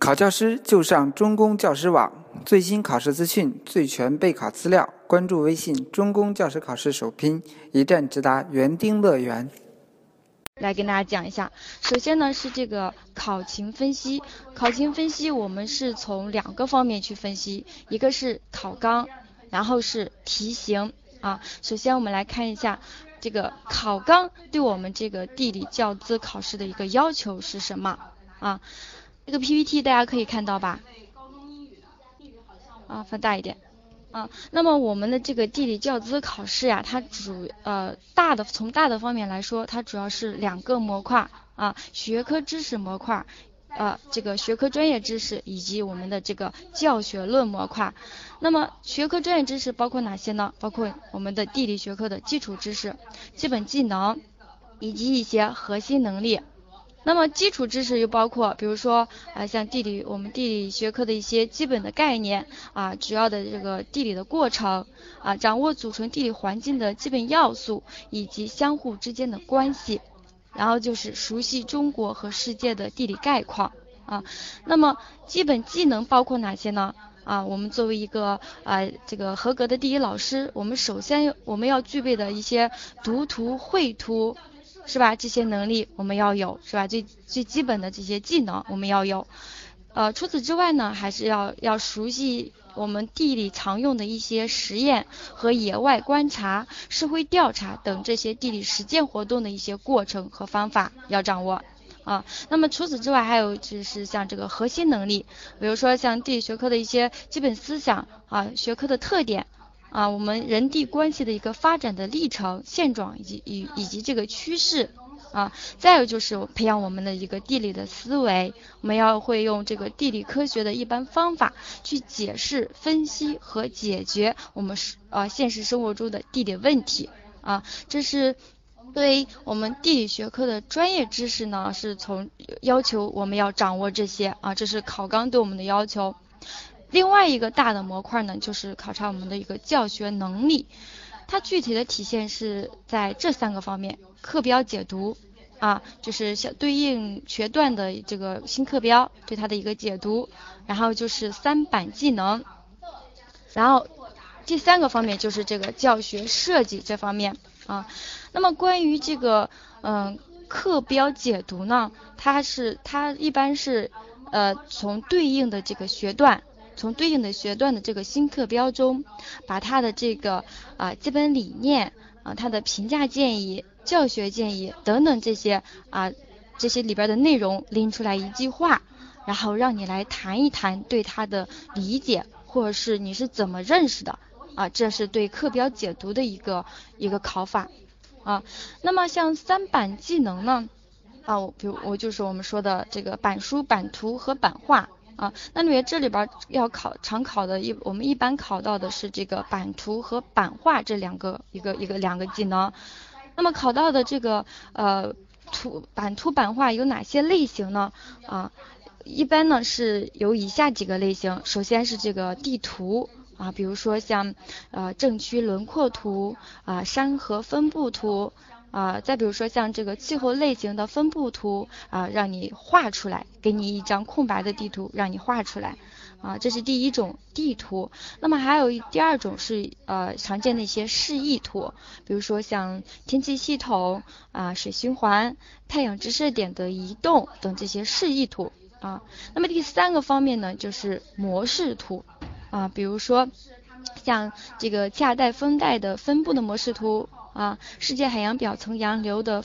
考教师就上中公教师网，最新考试资讯、最全备考资料，关注微信“中公教师考试首拼”，一站直达园丁乐园。来跟大家讲一下，首先呢是这个考情分析，考情分析我们是从两个方面去分析，一个是考纲，然后是题型啊。首先我们来看一下这个考纲对我们这个地理教资考试的一个要求是什么啊？这个 PPT 大家可以看到吧？啊，放大一点。啊，那么我们的这个地理教资考试呀，它主呃大的从大的方面来说，它主要是两个模块啊，学科知识模块，呃这个学科专业知识以及我们的这个教学论模块。那么学科专业知识包括哪些呢？包括我们的地理学科的基础知识、基本技能以及一些核心能力。那么基础知识又包括，比如说啊，像地理，我们地理学科的一些基本的概念啊，主要的这个地理的过程啊，掌握组成地理环境的基本要素以及相互之间的关系，然后就是熟悉中国和世界的地理概况啊。那么基本技能包括哪些呢？啊，我们作为一个啊这个合格的地理老师，我们首先我们要具备的一些读图、绘图。是吧？这些能力我们要有，是吧？最最基本的这些技能我们要有。呃，除此之外呢，还是要要熟悉我们地理常用的一些实验和野外观察、社会调查等这些地理实践活动的一些过程和方法要掌握啊。那么除此之外，还有就是像这个核心能力，比如说像地理学科的一些基本思想啊，学科的特点。啊，我们人地关系的一个发展的历程、现状以及以以及这个趋势。啊，再有就是培养我们的一个地理的思维，我们要会用这个地理科学的一般方法去解释、分析和解决我们是呃现实生活中的地理问题。啊，这是对我们地理学科的专业知识呢，是从要求我们要掌握这些。啊，这是考纲对我们的要求。另外一个大的模块呢，就是考察我们的一个教学能力，它具体的体现是在这三个方面：课标解读啊，就是相对应学段的这个新课标对它的一个解读；然后就是三板技能；然后第三个方面就是这个教学设计这方面啊。那么关于这个嗯课标解读呢，它是它一般是呃从对应的这个学段。从对应的学段的这个新课标中，把它的这个啊基本理念啊、它的评价建议、教学建议等等这些啊这些里边的内容拎出来一句话，然后让你来谈一谈对它的理解，或者是你是怎么认识的啊？这是对课标解读的一个一个考法啊。那么像三板技能呢啊，我比如我就是我们说的这个板书、板图和板画。啊，那里面这里边要考常考的一，我们一般考到的是这个版图和版画这两个一个一个两个技能。那么考到的这个呃图版图版画有哪些类型呢？啊，一般呢是有以下几个类型，首先是这个地图啊，比如说像呃政区轮廓图啊，山河分布图。啊，再比如说像这个气候类型的分布图啊，让你画出来，给你一张空白的地图，让你画出来啊，这是第一种地图。那么还有第二种是呃常见的一些示意图，比如说像天气系统啊、水循环、太阳直射点的移动等这些示意图啊。那么第三个方面呢，就是模式图啊，比如说像这个亚带风带的分布的模式图。啊，世界海洋表层洋流的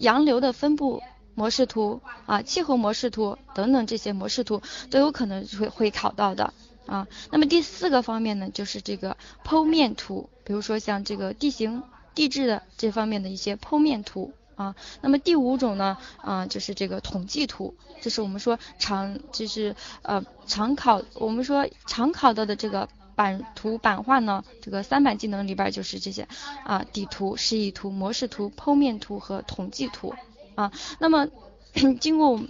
洋流的分布模式图啊，气候模式图等等这些模式图都有可能会会考到的啊。那么第四个方面呢，就是这个剖面图，比如说像这个地形地质的这方面的一些剖面图啊。那么第五种呢，啊，就是这个统计图，这是我们说常就是呃常考我们说常考到的这个。版图版画呢，这个三版技能里边就是这些啊，底图、示意图、模式图、剖面图和统计图啊。那么 经过我们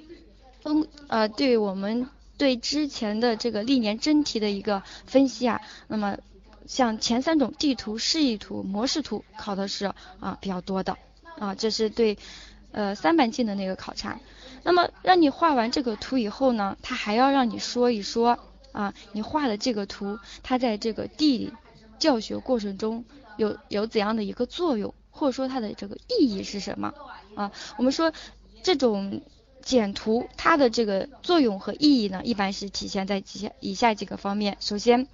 分呃，对我们对之前的这个历年真题的一个分析啊，那么像前三种地图、示意图、模式图考的是啊比较多的啊，这是对呃三版技能的一个考察。那么让你画完这个图以后呢，他还要让你说一说啊，你画的这个图，它在这个地理教学过程中有有怎样的一个作用，或者说它的这个意义是什么啊？我们说这种简图它的这个作用和意义呢，一般是体现在几下以下几个方面。首先，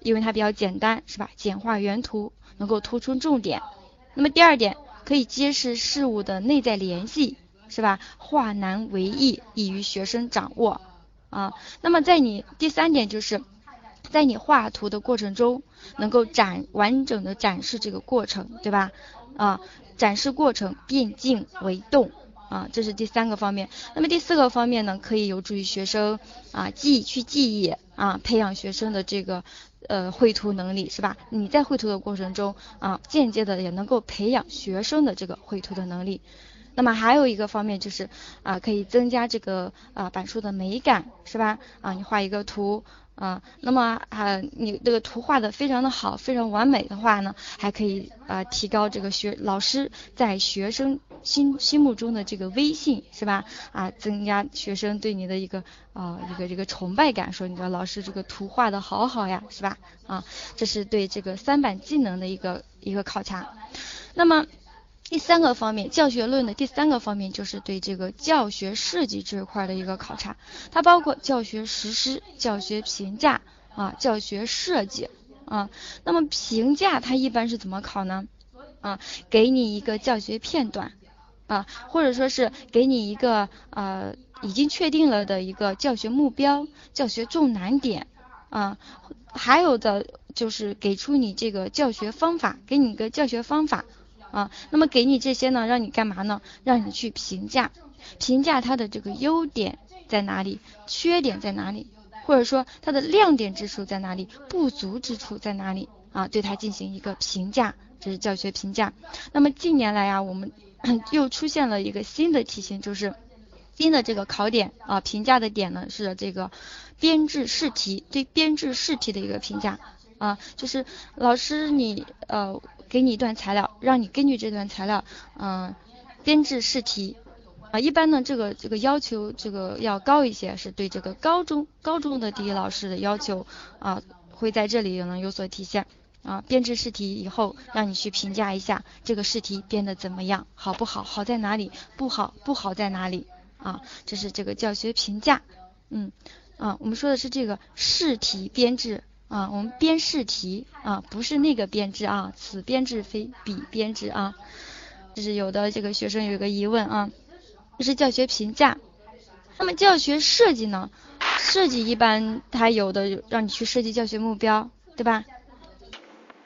因为它比较简单，是吧？简化原图，能够突出重点。那么第二点，可以揭示事物的内在联系。是吧？化难为易，易于学生掌握啊。那么在你第三点就是，在你画图的过程中，能够展完整的展示这个过程，对吧？啊，展示过程变静为动啊，这是第三个方面。那么第四个方面呢，可以有助于学生啊记去记忆啊，培养学生的这个呃绘图能力，是吧？你在绘图的过程中啊，间接的也能够培养学生的这个绘图的能力。那么还有一个方面就是啊，可以增加这个啊板书的美感，是吧？啊，你画一个图啊，那么啊你这个图画的非常的好，非常完美的话呢，还可以啊提高这个学老师在学生心心目中的这个威信，是吧？啊，增加学生对你的一个啊一个这个崇拜感，说你的老师这个图画的好好呀，是吧？啊，这是对这个三板技能的一个一个考察。那么。第三个方面，教学论的第三个方面就是对这个教学设计这一块的一个考察，它包括教学实施、教学评价啊、教学设计啊。那么评价它一般是怎么考呢？啊，给你一个教学片段啊，或者说是给你一个呃已经确定了的一个教学目标、教学重难点啊，还有的就是给出你这个教学方法，给你一个教学方法。啊，那么给你这些呢，让你干嘛呢？让你去评价，评价它的这个优点在哪里，缺点在哪里，或者说它的亮点之处在哪里，不足之处在哪里啊？对它进行一个评价，这是教学评价。那么近年来啊，我们 又出现了一个新的题型，就是新的这个考点啊，评价的点呢是这个编制试题，对编制试题的一个评价啊，就是老师你呃。给你一段材料，让你根据这段材料，嗯，编制试题，啊，一般呢，这个这个要求这个要高一些，是对这个高中高中的地理老师的要求啊，会在这里能有所体现啊。编制试题以后，让你去评价一下这个试题编的怎么样，好不好？好在哪里？不好不好在哪里？啊，这是这个教学评价，嗯，啊，我们说的是这个试题编制。啊，我们编试题啊，不是那个编制啊，此编制非彼编制啊，就是有的这个学生有一个疑问啊，这是教学评价。那么教学设计呢？设计一般它有的让你去设计教学目标，对吧？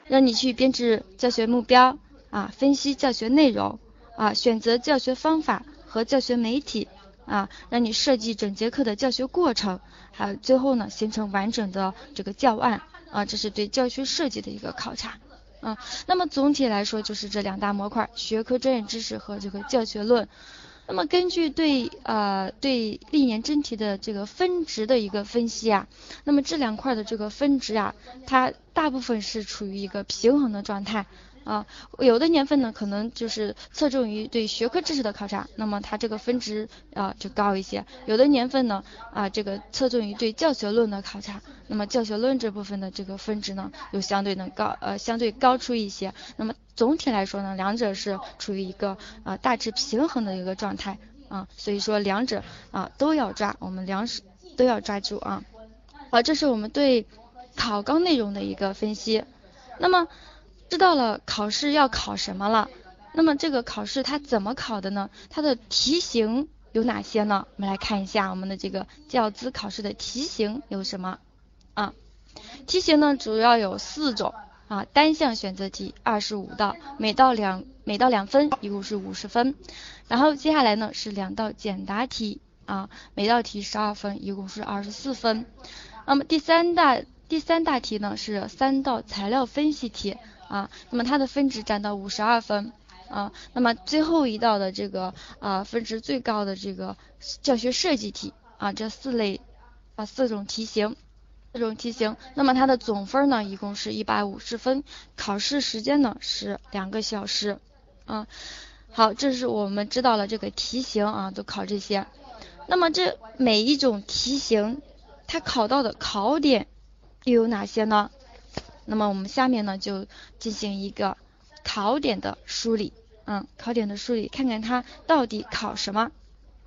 让你去编制教学目标啊，分析教学内容啊，选择教学方法和教学媒体。啊，让你设计整节课的教学过程，还有最后呢，形成完整的这个教案啊，这是对教学设计的一个考察啊。那么总体来说，就是这两大模块：学科专业知识和这个教学论。那么根据对呃对历年真题的这个分值的一个分析啊，那么这两块的这个分值啊，它大部分是处于一个平衡的状态。啊，有的年份呢，可能就是侧重于对学科知识的考察，那么它这个分值啊就高一些；有的年份呢，啊这个侧重于对教学论的考察，那么教学论这部分的这个分值呢，又相对的高，呃相对高出一些。那么总体来说呢，两者是处于一个啊大致平衡的一个状态啊，所以说两者啊都要抓，我们两都要抓住啊。好，这是我们对考纲内容的一个分析，那么。知道了考试要考什么了，那么这个考试它怎么考的呢？它的题型有哪些呢？我们来看一下我们的这个教资考试的题型有什么啊？题型呢主要有四种啊，单项选择题二十五道，每道两每道两分，一共是五十分。然后接下来呢是两道简答题啊，每道题十二分，一共是二十四分。那么第三大第三大题呢是三道材料分析题。啊，那么它的分值占到五十二分啊，那么最后一道的这个啊分值最高的这个教学设计题啊，这四类啊四种题型，四种题型，那么它的总分呢一共是一百五十分，考试时间呢是两个小时啊。好，这是我们知道了这个题型啊，都考这些。那么这每一种题型，它考到的考点又有哪些呢？那么我们下面呢就进行一个考点的梳理，嗯，考点的梳理，看看它到底考什么。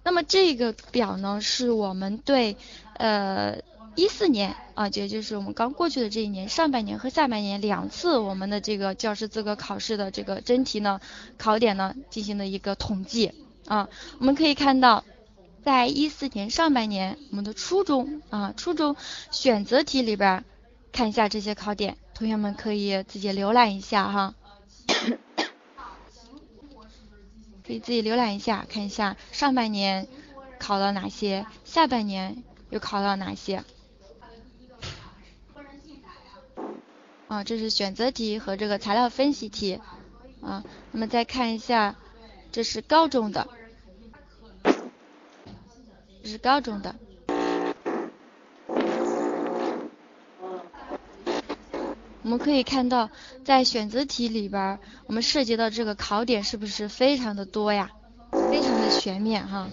那么这个表呢，是我们对呃一四年啊，也就是我们刚过去的这一年上半年和下半年两次我们的这个教师资格考试的这个真题呢考点呢进行的一个统计啊。我们可以看到，在一四年上半年我们的初中啊初中选择题里边看一下这些考点，同学们可以自己浏览一下哈。可以自己浏览一下，看一下上半年考了哪些，下半年又考了哪些。啊，这是选择题和这个材料分析题啊。那么再看一下，这是高中的，这是高中的。我们可以看到，在选择题里边，我们涉及到这个考点是不是非常的多呀？非常的全面哈。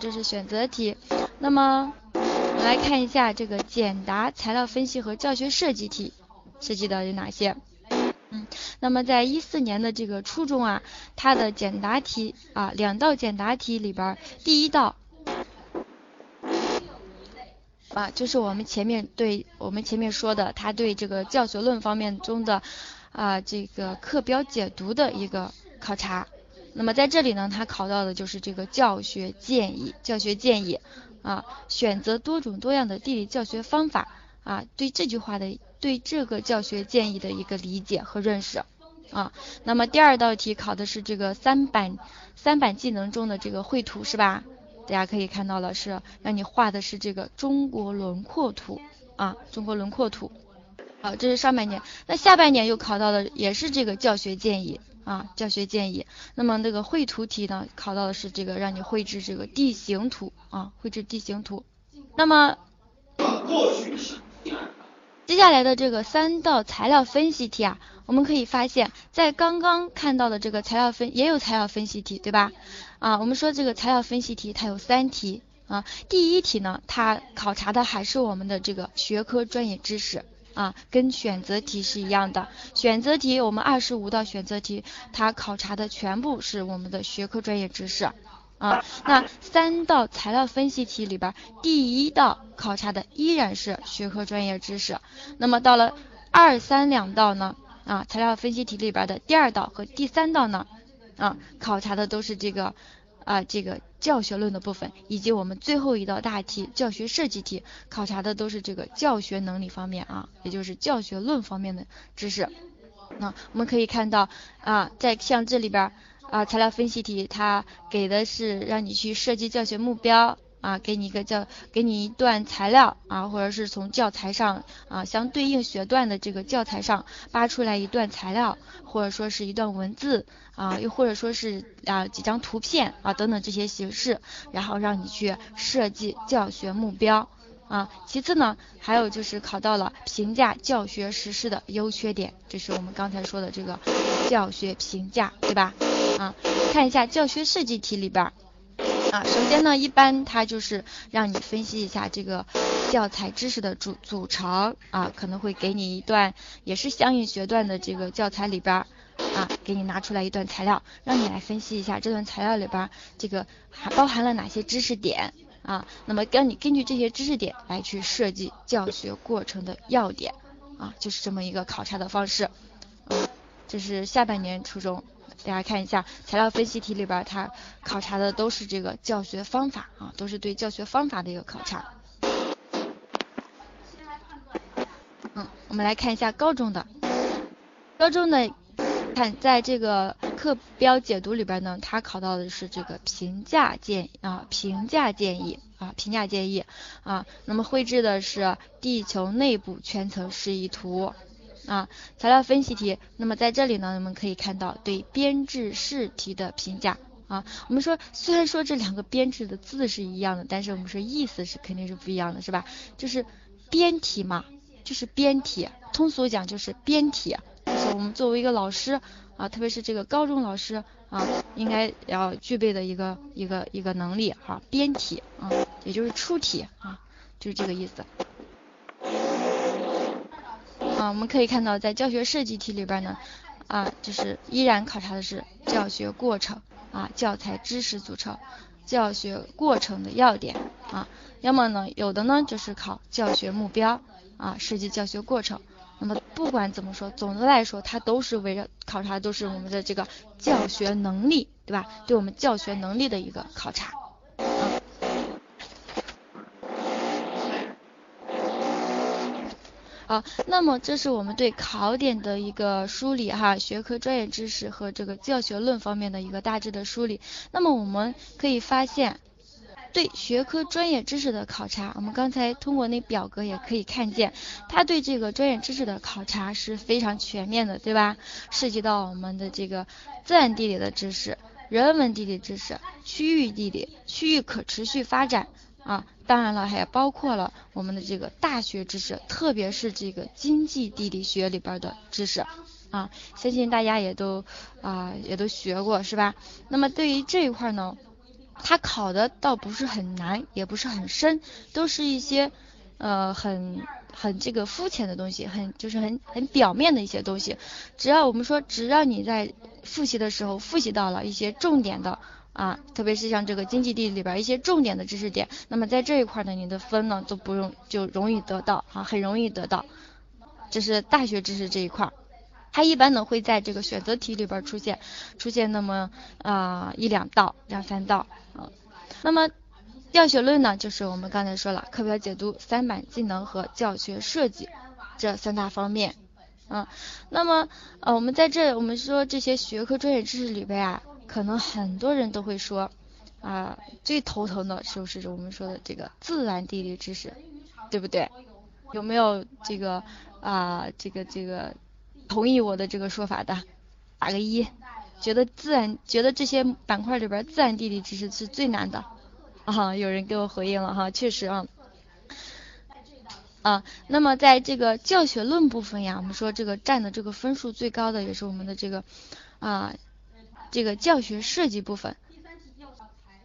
这是选择题。那么，我们来看一下这个简答、材料分析和教学设计题涉及到有哪些？嗯，那么在一四年的这个初中啊，它的简答题啊，两道简答题里边，第一道。啊，就是我们前面对我们前面说的，他对这个教学论方面中的啊这个课标解读的一个考察。那么在这里呢，他考到的就是这个教学建议，教学建议啊，选择多种多样的地理教学方法啊，对这句话的对这个教学建议的一个理解和认识啊。那么第二道题考的是这个三板三板技能中的这个绘图是吧？大家可以看到了，是让你画的是这个中国轮廓图啊，中国轮廓图。好，这是上半年。那下半年又考到的也是这个教学建议啊，教学建议。那么那个绘图题呢，考到的是这个让你绘制这个地形图啊，绘制地形图。那么接下来的这个三道材料分析题啊，我们可以发现，在刚刚看到的这个材料分也有材料分析题，对吧？啊，我们说这个材料分析题它有三题啊。第一题呢，它考察的还是我们的这个学科专业知识啊，跟选择题是一样的。选择题我们二十五道选择题，它考察的全部是我们的学科专业知识啊。那三道材料分析题里边，第一道考察的依然是学科专业知识。那么到了二三两道呢，啊，材料分析题里边的第二道和第三道呢？啊，考察的都是这个啊，这个教学论的部分，以及我们最后一道大题教学设计题，考察的都是这个教学能力方面啊，也就是教学论方面的知识。那我们可以看到啊，在像这里边啊，材料分析题，它给的是让你去设计教学目标。啊，给你一个教，给你一段材料啊，或者是从教材上啊相对应学段的这个教材上扒出来一段材料，或者说是一段文字啊，又或者说是啊几张图片啊等等这些形式，然后让你去设计教学目标啊。其次呢，还有就是考到了评价教学实施的优缺点，这是我们刚才说的这个教学评价，对吧？啊，看一下教学设计题里边。啊，首先呢，一般它就是让你分析一下这个教材知识的组组成啊，可能会给你一段也是相应学段的这个教材里边啊，给你拿出来一段材料，让你来分析一下这段材料里边这个还包含了哪些知识点啊，那么跟你根据这些知识点来去设计教学过程的要点啊，就是这么一个考察的方式。嗯，这是下半年初中。大家看一下材料分析题里边，它考察的都是这个教学方法啊，都是对教学方法的一个考察。嗯，我们来看一下高中的，高中的看在这个课标解读里边呢，它考到的是这个评价建啊，评价建议啊，评价建议啊，那么绘制的是地球内部圈层示意图。啊，材料分析题。那么在这里呢，我们可以看到对编制试题的评价啊。我们说，虽然说这两个编制的字是一样的，但是我们说意思是肯定是不一样的，是吧？就是编题嘛，就是编题，通俗讲就是编题，就是我们作为一个老师啊，特别是这个高中老师啊，应该要具备的一个一个一个能力哈，编题啊，也就是出题啊，就是这个意思。啊，我们可以看到，在教学设计题里边呢，啊，就是依然考察的是教学过程啊，教材知识组成，教学过程的要点啊。要么呢，有的呢就是考教学目标啊，设计教学过程。那么不管怎么说，总的来说，它都是围绕考察都是我们的这个教学能力，对吧？对我们教学能力的一个考察。好，那么这是我们对考点的一个梳理哈，学科专业知识和这个教学论方面的一个大致的梳理。那么我们可以发现，对学科专业知识的考察，我们刚才通过那表格也可以看见，它对这个专业知识的考察是非常全面的，对吧？涉及到我们的这个自然地理的知识、人文地理知识、区域地理、区域可持续发展。啊，当然了，还包括了我们的这个大学知识，特别是这个经济地理学里边的知识啊，相信大家也都啊也都学过是吧？那么对于这一块呢，它考的倒不是很难，也不是很深，都是一些呃很很这个肤浅的东西，很就是很很表面的一些东西。只要我们说，只要你在复习的时候复习到了一些重点的。啊，特别是像这个经济地理里边一些重点的知识点，那么在这一块呢，你的分呢都不用就容易得到啊，很容易得到。这是大学知识这一块，它一般呢会在这个选择题里边出现，出现那么啊一两道、两三道啊。那么教学论呢，就是我们刚才说了，课表解读、三板技能和教学设计这三大方面啊。那么呃，我们在这我们说这些学科专业知识里边啊。可能很多人都会说，啊，最头疼的就是我们说的这个自然地理知识，对不对？有没有这个啊，这个这个同意我的这个说法的？打个一。觉得自然，觉得这些板块里边自然地理知识是最难的啊？有人给我回应了哈，确实啊。啊，那么在这个教学论部分呀，我们说这个占的这个分数最高的也是我们的这个啊。这个教学设计部分，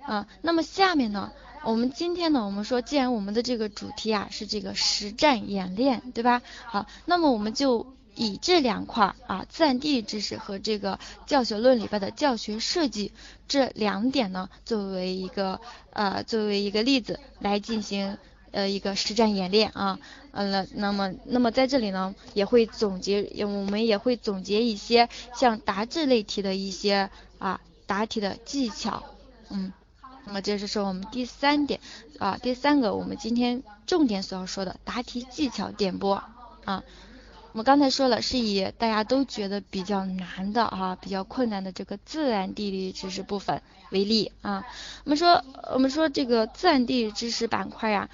啊，那么下面呢，我们今天呢，我们说，既然我们的这个主题啊是这个实战演练，对吧？好，那么我们就以这两块啊，自然地理知识和这个教学论里边的教学设计这两点呢，作为一个呃，作为一个例子来进行。呃，一个实战演练啊，呃，那那么，那么在这里呢，也会总结，我们也会总结一些像答智类题的一些啊答题的技巧，嗯，那么这就是我们第三点啊，第三个我们今天重点所要说的答题技巧点拨啊，我们刚才说了，是以大家都觉得比较难的哈，比较困难的这个自然地理知识部分为例啊，我们说，我们说这个自然地理知识板块呀。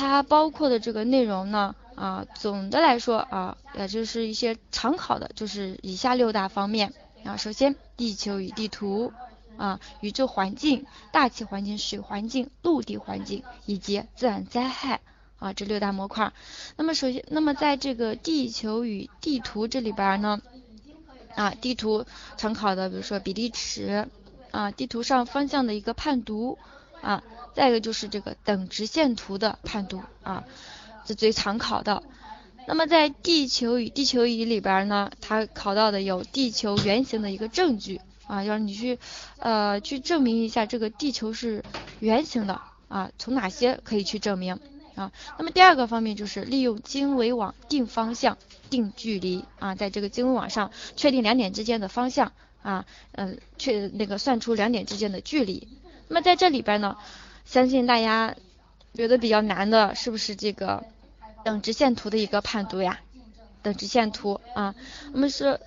它包括的这个内容呢，啊，总的来说啊，也就是一些常考的，就是以下六大方面啊。首先，地球与地图啊，宇宙环境、大气环境、水环境、陆地环境以及自然灾害啊，这六大模块。那么首先，那么在这个地球与地图这里边呢，啊，地图常考的，比如说比例尺啊，地图上方向的一个判读啊。再一个就是这个等直线图的判读啊，是最常考的。那么在地球与地球仪里边呢，它考到的有地球圆形的一个证据啊，要你去呃去证明一下这个地球是圆形的啊，从哪些可以去证明啊？那么第二个方面就是利用经纬网定方向、定距离啊，在这个经纬网上确定两点之间的方向啊，嗯，确那个算出两点之间的距离。那么在这里边呢？相信大家觉得比较难的是不是这个等直线图的一个判读呀？等直线图啊，我们是，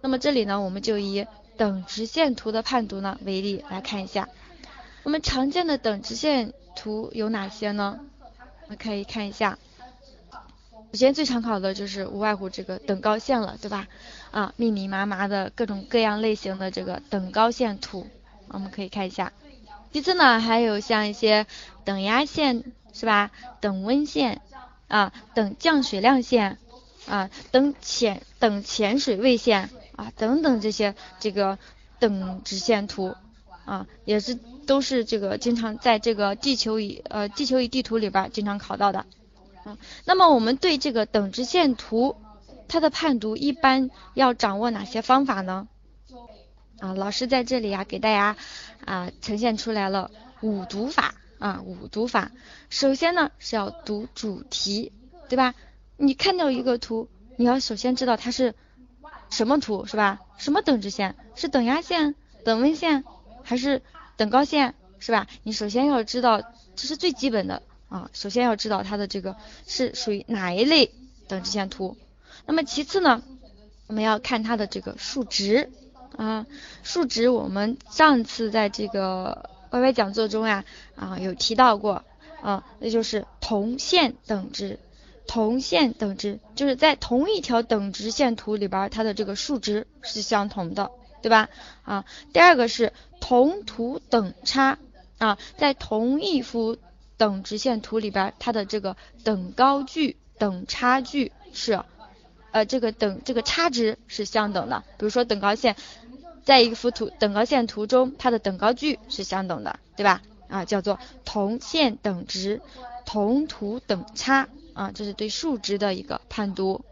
那么这里呢，我们就以等直线图的判读呢为例来看一下。我们常见的等直线图有哪些呢？我们可以看一下。首先最常考的就是无外乎这个等高线了，对吧？啊，密密麻麻的各种各样类型的这个等高线图，我们可以看一下。其次呢，还有像一些等压线是吧？等温线啊，等降水量线啊等浅等浅水位线啊等等这些这个等直线图啊也是都是这个经常在这个地球仪呃地球仪地图里边经常考到的啊。那么我们对这个等直线图它的判读一般要掌握哪些方法呢？啊，老师在这里啊给大家啊呈现出来了五读法啊五读法。首先呢是要读主题，对吧？你看到一个图，你要首先知道它是什么图，是吧？什么等值线？是等压线、等温线还是等高线，是吧？你首先要知道，这是最基本的啊。首先要知道它的这个是属于哪一类等值线图。那么其次呢，我们要看它的这个数值啊，数值我们上次在这个 Y Y 讲座中呀啊有提到过啊，那就是同线等值。同线等值就是在同一条等值线图里边，它的这个数值是相同的，对吧？啊，第二个是同图等差啊，在同一幅等直线图里边，它的这个等高距、等差距是，呃，这个等这个差值是相等的。比如说等高线，在一幅图等高线图中，它的等高距是相等的，对吧？啊，叫做同线等值，同图等差。啊，这是对数值的一个判读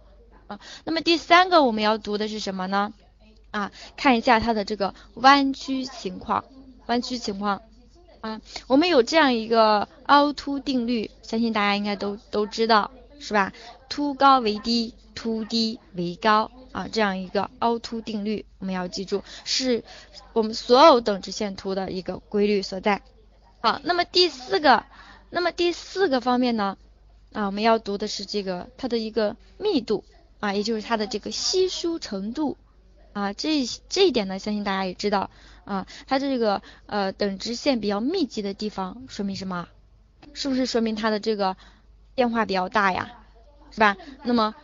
啊。那么第三个我们要读的是什么呢？啊，看一下它的这个弯曲情况，弯曲情况啊。我们有这样一个凹凸定律，相信大家应该都都知道，是吧？凸高为低，凸低为高啊，这样一个凹凸定律，我们要记住，是我们所有等直线图的一个规律所在。好，那么第四个，那么第四个方面呢？啊，我们要读的是这个它的一个密度啊，也就是它的这个稀疏程度啊，这这一点呢，相信大家也知道啊，它这个呃等直线比较密集的地方，说明什么？是不是说明它的这个变化比较大呀？是吧？那么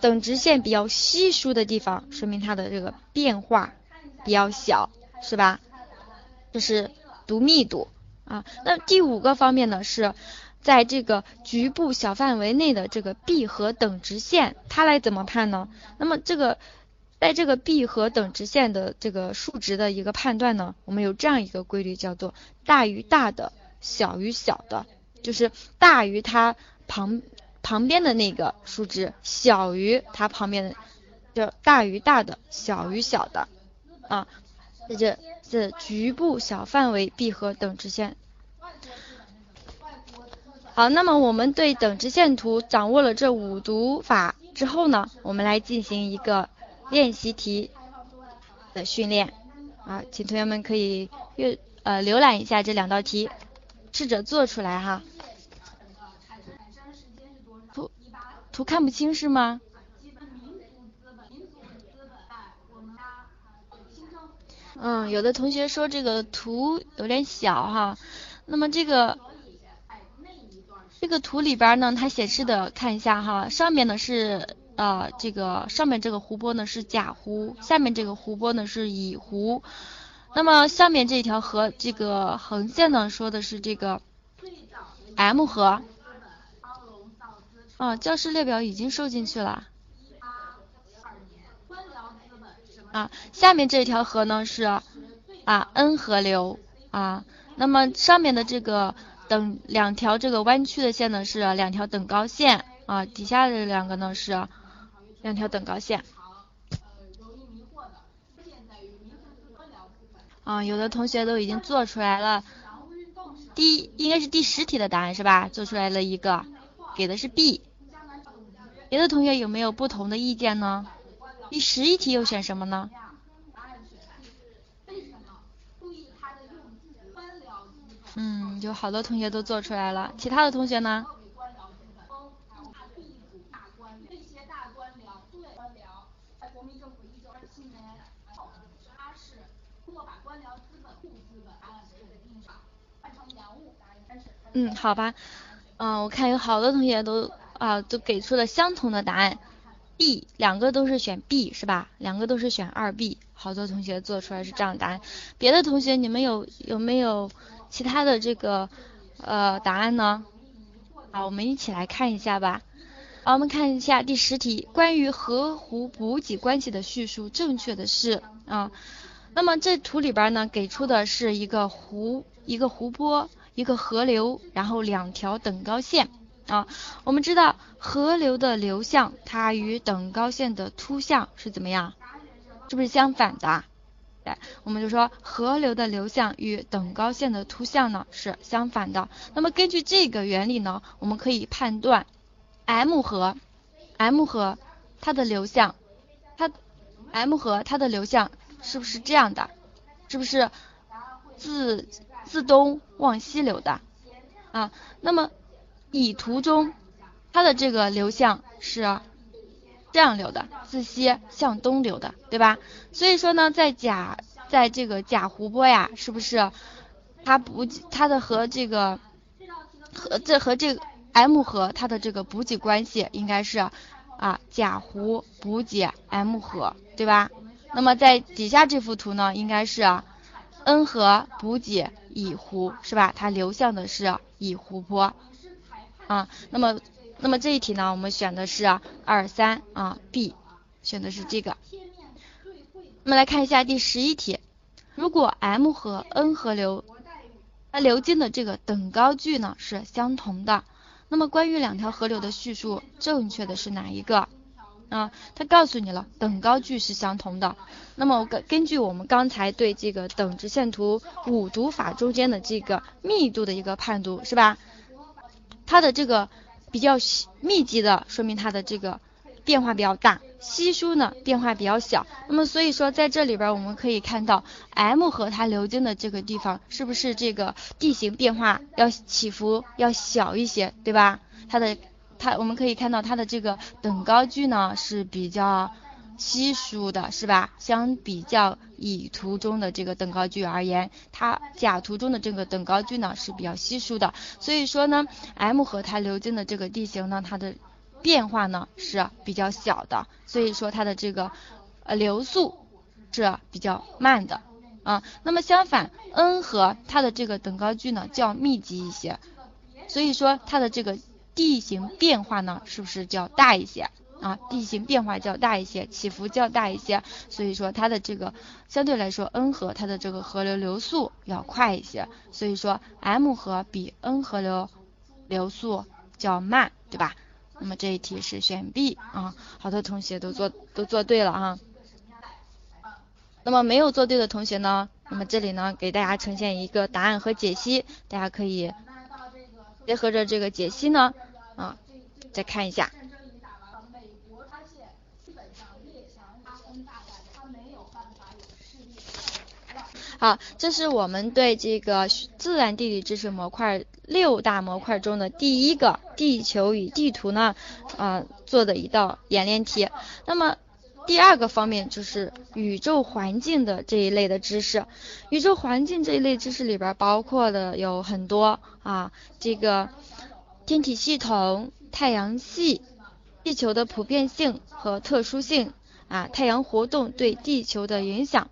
等直线比较稀疏的地方，说明它的这个变化比较小，是吧？这是读密度啊。那第五个方面呢是。在这个局部小范围内的这个闭合等直线，它来怎么判呢？那么这个在这个闭合等直线的这个数值的一个判断呢，我们有这样一个规律，叫做大于大的，小于小的，就是大于它旁旁边的那个数值，小于它旁边的，就大于大的，小于小的，啊，这这是局部小范围闭合等直线。好，那么我们对等直线图掌握了这五读法之后呢，我们来进行一个练习题的训练啊，请同学们可以阅呃浏览一下这两道题，试着做出来哈。图图看不清是吗？嗯，有的同学说这个图有点小哈，那么这个。这个图里边呢，它显示的看一下哈，上面呢是呃这个上面这个湖泊呢是甲湖，下面这个湖泊呢是乙湖，那么下面这条河这个横线呢说的是这个 M 河，啊，教师列表已经收进去了，啊，下面这条河呢是啊 N 河流啊，那么上面的这个。等两条这个弯曲的线呢是两条等高线啊，底下的两个呢是两条等高线。啊，有的同学都已经做出来了，第应该是第十题的答案是吧？做出来了一个，给的是 B。别的同学有没有不同的意见呢？第十一题又选什么呢？嗯，有好多同学都做出来了，其他的同学呢？嗯，好吧，嗯，我看有好多同学都啊都给出了相同的答案，B，两个都是选 B 是吧？两个都是选二 B，好多同学做出来是这样答案，别的同学你们有有没有？其他的这个呃答案呢？好，我们一起来看一下吧。好，我们看一下第十题，关于河湖补给关系的叙述正确的是啊。那么这图里边呢，给出的是一个湖，一个湖泊，一个河流，然后两条等高线啊。我们知道河流的流向，它与等高线的凸向是怎么样？是不是相反的？对，我们就说河流的流向与等高线的凸向呢是相反的。那么根据这个原理呢，我们可以判断。M 河，M 河它的流向，它 M 河它的流向是不是这样的？是不是自自东往西流的啊？那么乙图中它的这个流向是这样流的，自西向东流的，对吧？所以说呢，在甲在这个甲湖泊呀，是不是它补它的和这个和这和这个。M 河它的这个补给关系应该是啊甲湖补给 M 河，对吧？那么在底下这幅图呢，应该是 N 河补给乙湖，是吧？它流向的是乙湖泊啊。那么那么这一题呢，我们选的是二三啊 B，选的是这个。我们来看一下第十一题，如果 M 和 N 河流它流经的这个等高距呢是相同的。那么关于两条河流的叙述，正确的是哪一个？啊，他告诉你了，等高距是相同的。那么我根根据我们刚才对这个等直线图五读法中间的这个密度的一个判读，是吧？它的这个比较密集的，说明它的这个变化比较大。稀疏呢变化比较小，那么所以说在这里边我们可以看到 M 河它流经的这个地方是不是这个地形变化要起伏要小一些，对吧？它的它我们可以看到它的这个等高距呢是比较稀疏的，是吧？相比较乙图中的这个等高距而言，它甲图中的这个等高距呢是比较稀疏的，所以说呢 M 河它流经的这个地形呢它的。变化呢是比较小的，所以说它的这个呃流速是比较慢的啊。那么相反，N 河它的这个等高距呢较密集一些，所以说它的这个地形变化呢是不是较大一些啊？地形变化较大一些，起伏较大一些，所以说它的这个相对来说 N 河它的这个河流流速要快一些，所以说 M 河比 N 河流流速较慢，对吧？那么这一题是选 B 啊，好多同学都做都做对了啊。那么没有做对的同学呢，那么这里呢给大家呈现一个答案和解析，大家可以结合着这个解析呢啊再看一下。好，这是我们对这个自然地理知识模块六大模块中的第一个地球与地图呢，啊做的一道演练题。那么第二个方面就是宇宙环境的这一类的知识。宇宙环境这一类知识里边包括的有很多啊，这个天体系统、太阳系、地球的普遍性和特殊性啊，太阳活动对地球的影响。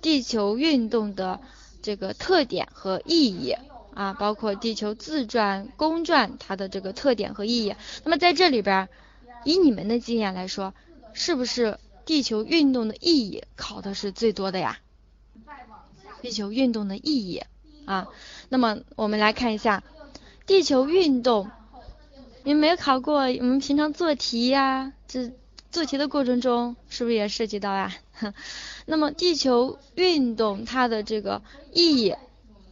地球运动的这个特点和意义啊，包括地球自转、公转它的这个特点和意义。那么在这里边，以你们的经验来说，是不是地球运动的意义考的是最多的呀？地球运动的意义啊，那么我们来看一下地球运动，你没有考过？我们平常做题呀，这做题的过程中是不是也涉及到呀？那么地球运动它的这个意义，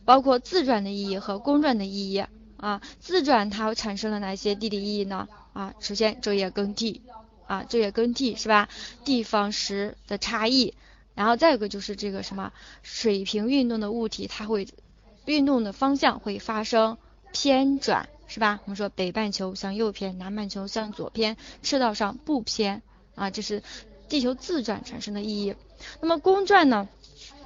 包括自转的意义和公转的意义啊。自转它产生了哪些地理意义呢？啊，首先昼夜更替啊，昼夜更替是吧？地方时的差异，然后再一个就是这个什么水平运动的物体，它会运动的方向会发生偏转是吧？我们说北半球向右偏，南半球向左偏，赤道上不偏啊，这是地球自转产生的意义。那么公转呢？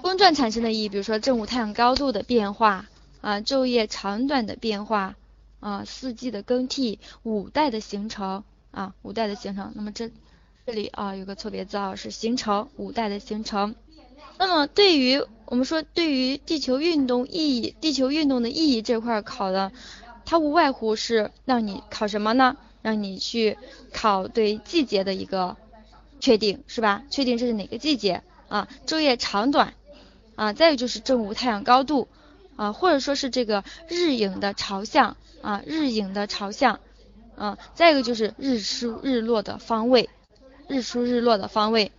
公转产生的意义，比如说正午太阳高度的变化啊，昼夜长短的变化啊，四季的更替，五代的形成啊，五代的形成。那么这这里啊有个错别字啊，是形成五代的形成。那么对于我们说对于地球运动意义，地球运动的意义这块考的，它无外乎是让你考什么呢？让你去考对季节的一个确定，是吧？确定这是哪个季节啊？昼夜长短啊，再有就是正午太阳高度啊，或者说是这个日影的朝向啊，日影的朝向啊，再一个就是日出日落的方位，日出日落的方位。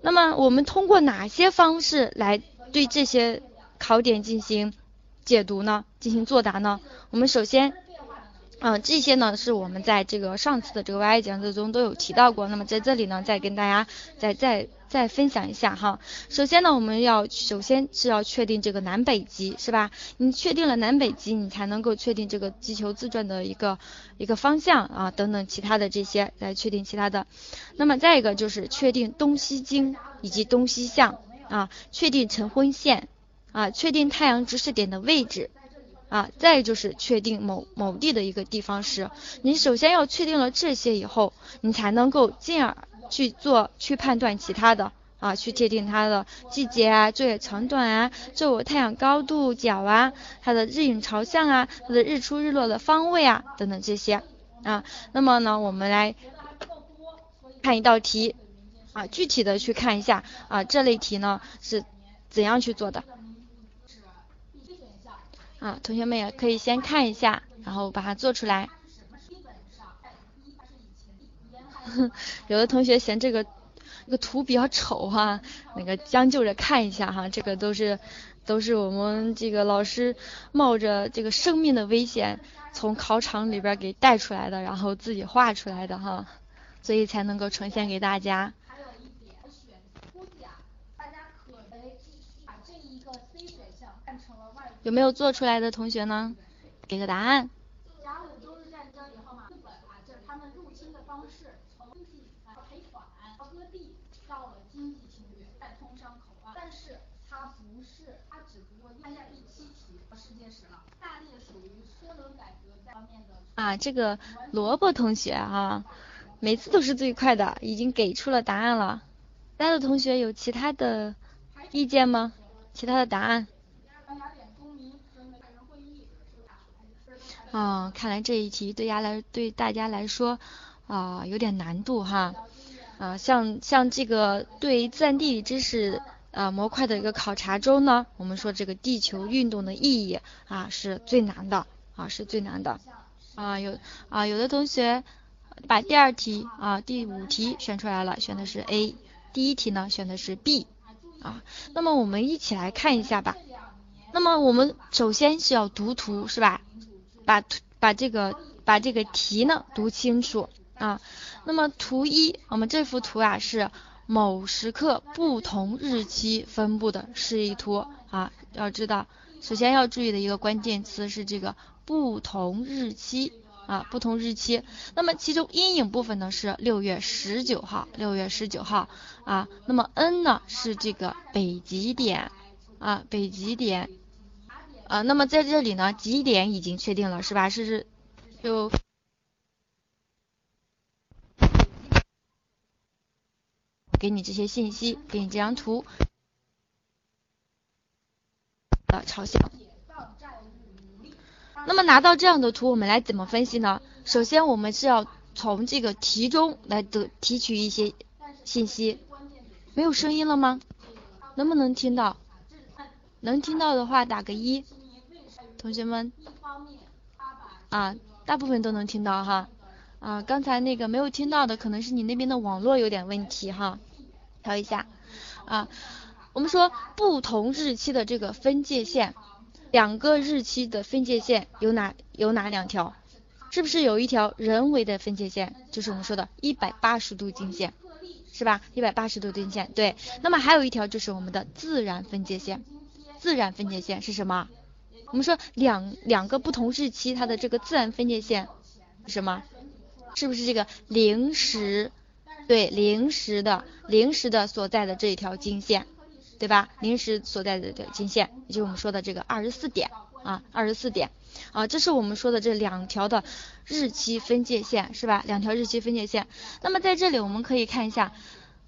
那么我们通过哪些方式来对这些考点进行解读呢？进行作答呢？我们首先。嗯，这些呢是我们在这个上次的这个 YI 讲座中都有提到过。那么在这里呢，再跟大家再再再分享一下哈。首先呢，我们要首先是要确定这个南北极，是吧？你确定了南北极，你才能够确定这个地球自转的一个一个方向啊，等等其他的这些来确定其他的。那么再一个就是确定东西经以及东西向啊，确定晨昏线啊，确定太阳直视点的位置。啊，再就是确定某某地的一个地方时，你首先要确定了这些以后，你才能够进而去做去判断其他的啊，去界定它的季节啊、昼夜长短啊、昼午太阳高度角啊、它的日影朝向啊、它的日出日落的方位啊等等这些啊。那么呢，我们来看一道题啊，具体的去看一下啊，这类题呢是怎样去做的。啊，同学们也可以先看一下，然后把它做出来。有的同学嫌这个这个图比较丑哈，那个将就着看一下哈，这个都是都是我们这个老师冒着这个生命的危险从考场里边给带出来的，然后自己画出来的哈，所以才能够呈现给大家。有没有做出来的同学呢？给个答案。甲午中日战争以后嘛，日本啊，这是他们入侵的方式，从经济赔款割地到了经济侵略，再通商口岸。但是它不是，它只不过看一下第七题世界史了。大列属于车轮改革方面的。啊，这个萝卜同学哈，每次都是最快的，已经给出了答案了。其他的同学有其他的意见吗？其他的答案？嗯，看来这一题对家来对大家来说啊有点难度哈。啊，像像这个对自然地理知识啊模块的一个考察中呢，我们说这个地球运动的意义啊是最难的啊是最难的啊有啊有的同学把第二题啊第五题选出来了，选的是 A，第一题呢选的是 B 啊。那么我们一起来看一下吧。那么我们首先是要读图是吧？把图把这个把这个题呢读清楚啊。那么图一，我们这幅图啊是某时刻不同日期分布的示意图啊。要知道，首先要注意的一个关键词是这个不同日期啊，不同日期。那么其中阴影部分呢是六月十九号，六月十九号啊。那么 N 呢是这个北极点啊，北极点。啊，那么在这里呢，极点已经确定了，是吧？是是就给你这些信息，给你这张图的朝向。那么拿到这样的图，我们来怎么分析呢？首先，我们是要从这个题中来得提取一些信息。没有声音了吗？能不能听到？能听到的话，打个一。同学们，啊，大部分都能听到哈，啊，刚才那个没有听到的，可能是你那边的网络有点问题哈，调一下，啊，我们说不同日期的这个分界线，两个日期的分界线有哪有哪两条？是不是有一条人为的分界线，就是我们说的180度经线，是吧？180度经线，对。那么还有一条就是我们的自然分界线，自然分界线是什么？我们说两两个不同日期，它的这个自然分界线是什么？是不是这个零时？对，零时的零时的所在的这一条经线，对吧？零时所在的这条经线，也就是我们说的这个二十四点啊，二十四点啊，这是我们说的这两条的日期分界线，是吧？两条日期分界线。那么在这里我们可以看一下，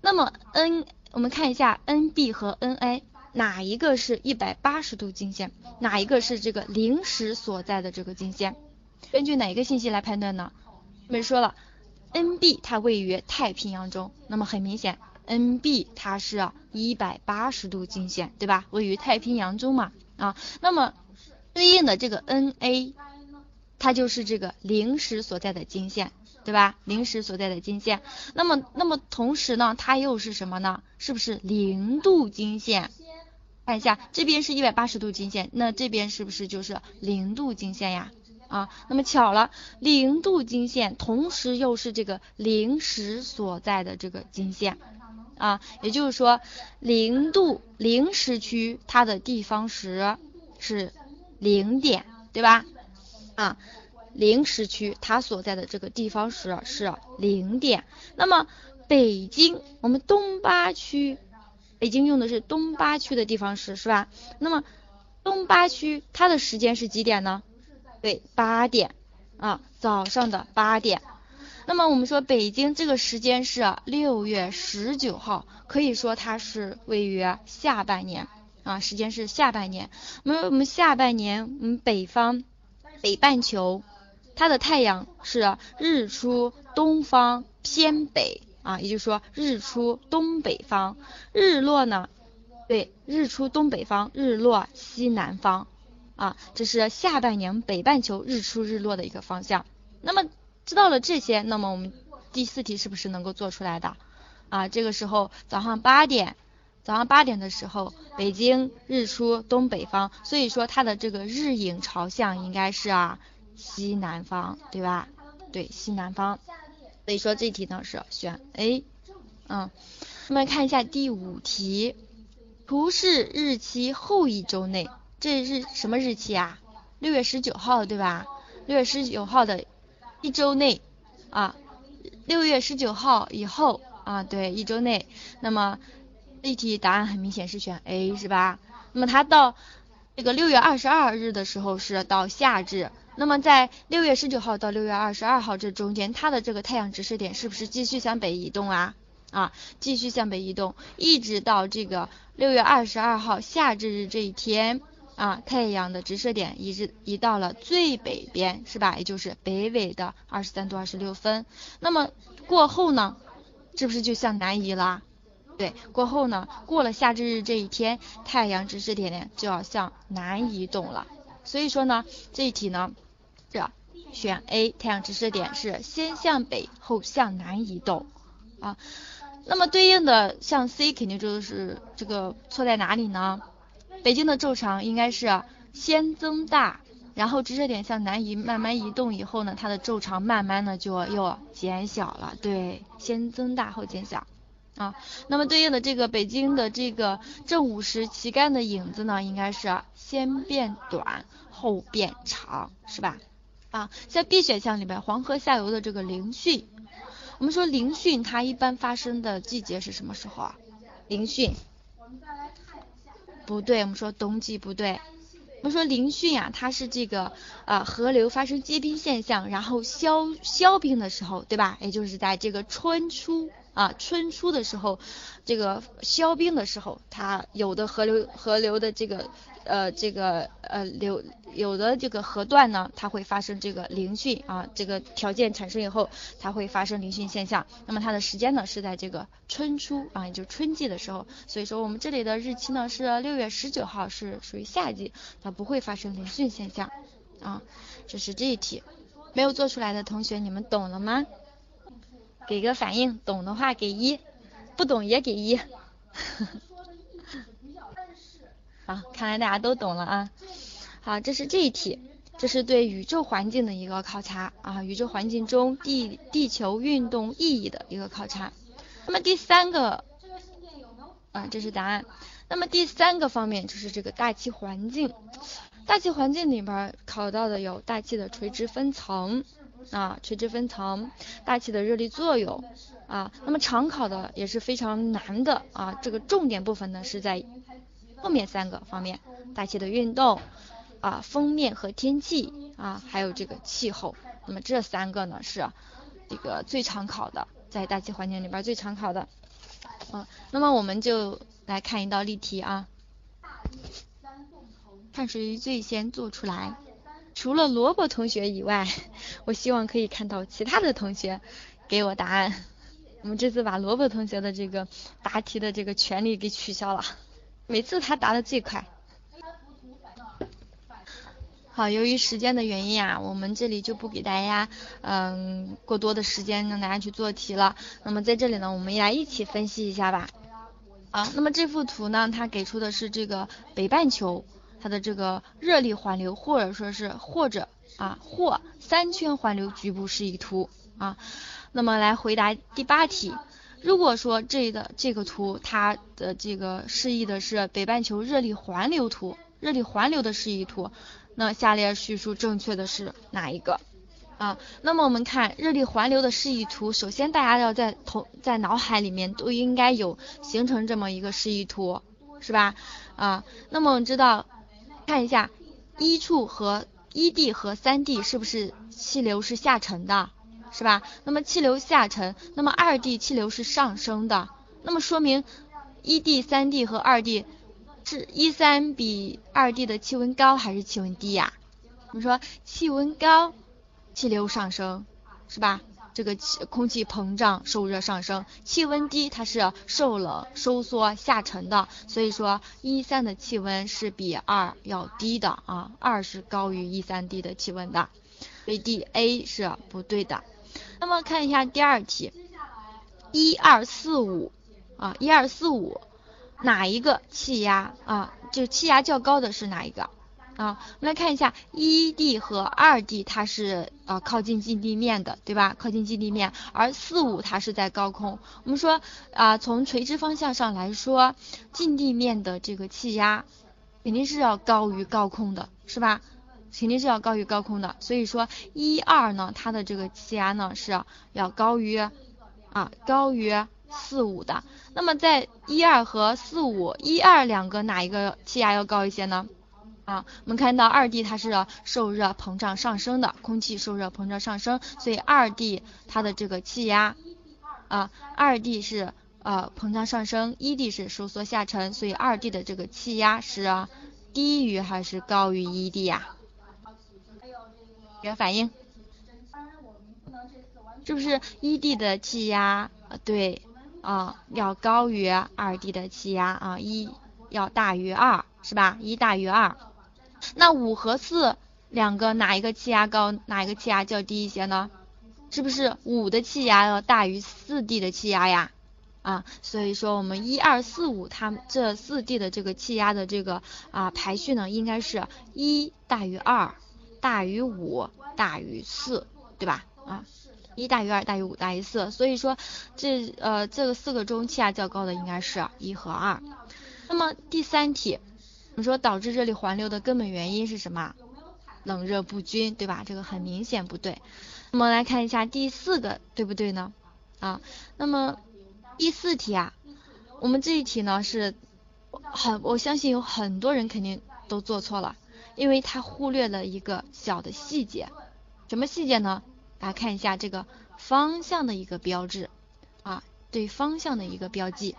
那么 N，我们看一下 NB 和 NA。哪一个是一百八十度经线？哪一个是这个零时所在的这个经线？根据哪一个信息来判断呢？我们说了，NB 它位于太平洋中，那么很明显，NB 它是一百八十度经线，对吧？位于太平洋中嘛，啊，那么对应的这个 NA，它就是这个零时所在的经线，对吧？零时所在的经线，那么那么同时呢，它又是什么呢？是不是零度经线？看一下，这边是一百八十度经线，那这边是不是就是零度经线呀？啊，那么巧了，零度经线同时又是这个零时所在的这个经线啊，也就是说零度零时区它的地方时是零点，对吧？啊，零时区它所在的这个地方时是零点。那么北京我们东八区，北京用的是东八区的地方时是吧？那么东八区它的时间是几点呢？对，八点啊，早上的八点。那么我们说北京这个时间是六月十九号，可以说它是位于下半年啊，时间是下半年。我们我们下半年，我们北方北半球它的太阳是日出东方偏北啊，也就是说日出东北方，日落呢，对，日出东北方，日落西南方。啊，这是下半年北半球日出日落的一个方向。那么知道了这些，那么我们第四题是不是能够做出来的？啊，这个时候早上八点，早上八点的时候，北京日出东北方，所以说它的这个日影朝向应该是啊西南方，对吧？对，西南方。所以说这题呢是选 A。嗯，那么看一下第五题，图示日期后一周内。这是什么日期啊？六月十九号，对吧？六月十九号的一周内啊，六月十九号以后啊，对，一周内。那么这题答案很明显是选 A，是吧？那么它到这个六月二十二日的时候是到夏至。那么在六月十九号到六月二十二号这中间，它的这个太阳直射点是不是继续向北移动啊？啊，继续向北移动，一直到这个六月二十二号夏至日这一天。啊，太阳的直射点一直移到了最北边，是吧？也就是北纬的二十三度二十六分。那么过后呢，是不是就向南移了？对，过后呢，过了夏至日这一天，太阳直射点呢就要向南移动了。所以说呢，这一题呢，这选 A，太阳直射点是先向北后向南移动啊。那么对应的像 C 肯定就是这个错在哪里呢？北京的昼长应该是先增大，然后直射点向南移，慢慢移动以后呢，它的昼长慢慢的就又减小了。对，先增大后减小啊。那么对应的这个北京的这个正午时旗杆的影子呢，应该是先变短后变长，是吧？啊，在 B 选项里边黄河下游的这个凌汛，我们说凌汛它一般发生的季节是什么时候啊？凌汛。不对，我们说冬季不对。我们说凌汛啊，它是这个呃河流发生结冰现象，然后消消冰的时候，对吧？也就是在这个春初啊春初的时候，这个消冰的时候，它有的河流河流的这个。呃，这个呃流有的这个河段呢，它会发生这个凌汛啊，这个条件产生以后，它会发生凌汛现象。那么它的时间呢是在这个春初啊，也就是春季的时候。所以说我们这里的日期呢是六月十九号，是属于夏季，它不会发生凌汛现象啊。这是这一题，没有做出来的同学，你们懂了吗？给个反应，懂的话给一，不懂也给一。好，看来大家都懂了啊。好，这是这一题，这是对宇宙环境的一个考察啊，宇宙环境中地地球运动意义的一个考察。那么第三个，啊，这是答案。那么第三个方面就是这个大气环境，大气环境里边考到的有大气的垂直分层啊，垂直分层，大气的热力作用啊。那么常考的也是非常难的啊，这个重点部分呢是在。后面三个方面，大气的运动啊，封面和天气啊，还有这个气候，那么这三个呢是这个最常考的，在大气环境里边最常考的。嗯，那么我们就来看一道例题啊，看谁最先做出来。除了萝卜同学以外，我希望可以看到其他的同学给我答案。我们这次把萝卜同学的这个答题的这个权利给取消了，每次他答的最快。好，由于时间的原因啊，我们这里就不给大家嗯过多的时间让大家去做题了。那么在这里呢，我们来一起分析一下吧。啊，那么这幅图呢，它给出的是这个北半球它的这个热力环流，或者说是或者啊或三圈环流局部示意图啊。那么来回答第八题，如果说这个这个图它的这个示意的是北半球热力环流图，热力环流的示意图，那下列叙述正确的是哪一个啊？那么我们看热力环流的示意图，首先大家要在头在脑海里面都应该有形成这么一个示意图，是吧？啊，那么我们知道看一下一处和一 D 和三 D 是不是气流是下沉的？是吧？那么气流下沉，那么二地气流是上升的，那么说明一地、三地和二地是一三比二地的气温高还是气温低呀？我们说气温高，气流上升，是吧？这个气空气膨胀受热上升，气温低它是受冷收缩下沉的，所以说一三的气温是比二要低的啊，二是高于一三地的气温的，所以 D A 是不对的。那么看一下第二题，一二四五啊，一二四五，哪一个气压啊？就气压较高的是哪一个啊？我们来看一下，一 D 和二 D 它是啊靠近近地面的，对吧？靠近近地面，而四五它是在高空。我们说啊，从垂直方向上来说，近地面的这个气压肯定是要高于高空的，是吧？肯定是要高于高空的，所以说一二呢，它的这个气压呢是要高于啊高于四五的。那么在一二和四五，一二两个哪一个气压要高一些呢？啊，我们看到二 D 它是受热膨胀上升的，空气受热膨胀上升，所以二 D 它的这个气压啊，二 D 是呃膨胀上升，一 D 是收缩下沉，所以二 D 的这个气压是低于还是高于一 D 呀？原反应，是不是一 D 的气压？对，啊，要高于二 D 的气压啊，一要大于二，是吧？一大于二。那五和四两个哪一个气压高，哪一个气压较低一些呢？是不是五的气压要大于四 D 的气压呀？啊，所以说我们一二四五它这四 D 的这个气压的这个啊排序呢，应该是一大于二。大于五大于四，对吧？啊，一大于二大于五大于四，所以说这呃这个四个中气压较高的应该是一和二。那么第三题，我们说导致热力环流的根本原因是什么？冷热不均，对吧？这个很明显不对。那么来看一下第四个对不对呢？啊，那么第四题啊，我们这一题呢是很我相信有很多人肯定都做错了。因为他忽略了一个小的细节，什么细节呢？大家看一下这个方向的一个标志啊，对方向的一个标记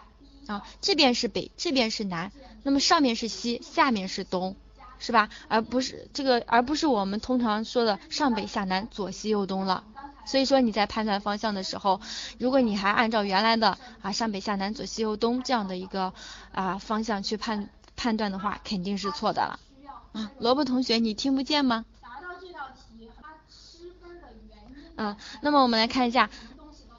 啊，这边是北，这边是南，那么上面是西，下面是东，是吧？而不是这个，而不是我们通常说的上北下南，左西右东了。所以说你在判断方向的时候，如果你还按照原来的啊上北下南左西右东这样的一个啊方向去判判断的话，肯定是错的了。啊，萝卜同学，你听不见吗？啊，那么我们来看一下，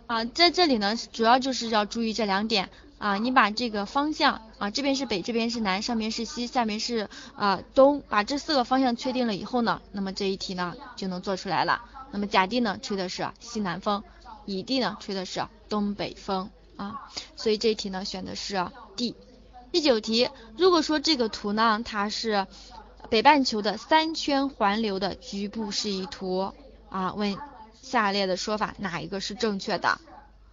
啊，在这里呢，主要就是要注意这两点啊，你把这个方向啊，这边是北，这边是南，上面是西，下面是啊东，把这四个方向确定了以后呢，那么这一题呢就能做出来了。那么甲地呢吹的是西南风，乙地呢吹的是东北风啊，所以这一题呢选的是 D。第九题，如果说这个图呢它是北半球的三圈环流的局部示意图啊，问下列的说法哪一个是正确的？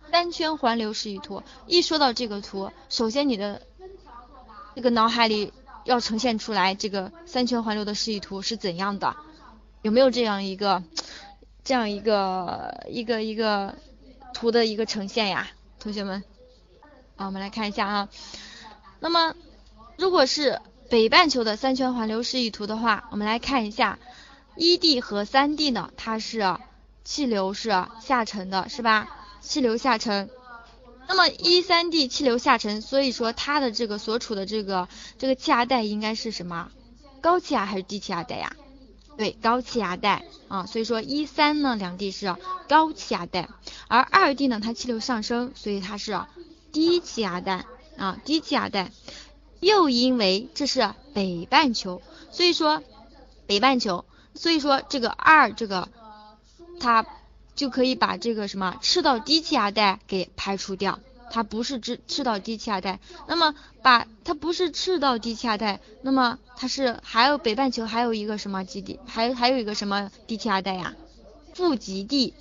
三圈环流示意图，一说到这个图，首先你的这个脑海里要呈现出来这个三圈环流的示意图是怎样的？有没有这样一个这样一个一个一个图的一个呈现呀？同学们，啊，我们来看一下啊，那么如果是北半球的三圈环流示意图的话，我们来看一下，一地和三地呢，它是气流是下沉的，是吧？气流下沉。那么一三地气流下沉，所以说它的这个所处的这个这个气压带应该是什么？高气压还是低气压带呀？对，高气压带啊。所以说一三呢两地是高气压带，而二地呢它气流上升，所以它是低气压带啊，低气压带。又因为这是北半球，所以说北半球，所以说这个二这个它。就可以把这个什么赤道低气压带给排除掉，它不是赤赤道低气压带，那么把它不是赤道低气压带，那么它是还有北半球还有一个什么基地，还还有一个什么低气压带呀？副极地，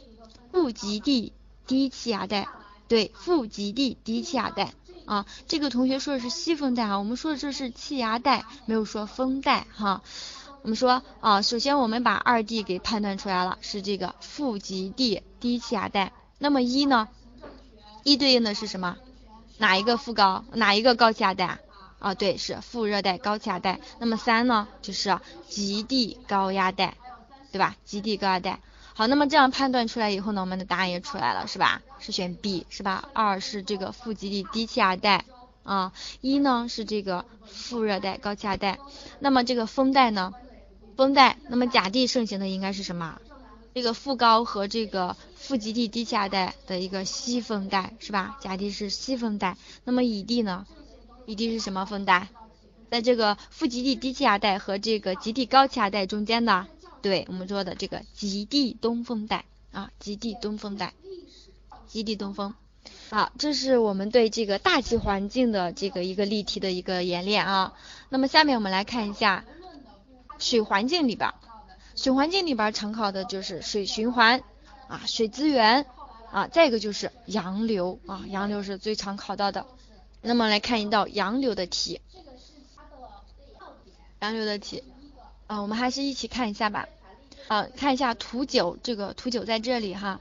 副极地低气压带，对，副极地低气压带啊，这个同学说的是西风带啊，我们说的这是气压带，没有说风带哈。我们说啊，首先我们把二 D 给判断出来了，是这个副极地低气压带。那么一呢？一对应的是什么？哪一个副高？哪一个高气压带？啊，对，是副热带高气压带。那么三呢？就是极地高压带，对吧？极地高压带。好，那么这样判断出来以后呢，我们的答案也出来了，是吧？是选 B，是吧？二是这个副极地低气压带啊，一呢是这个副热带高气压带。那么这个风带呢？风带，那么甲地盛行的应该是什么？这个副高和这个副极地低气压带的一个西风带，是吧？甲地是西风带。那么乙地呢？乙地是什么风带？在这个副极地低气压带和这个极地高气压带中间的，对我们说的这个极地东风带啊，极地东风带，极地东风。好，这是我们对这个大气环境的这个一个例题的一个演练啊。那么下面我们来看一下。水环境里边，水环境里边常考的就是水循环啊，水资源啊，再一个就是洋流啊，洋流是最常考到的。那么来看一道洋流的题，洋流的题啊，我们还是一起看一下吧。啊，看一下图九，这个图九在这里哈。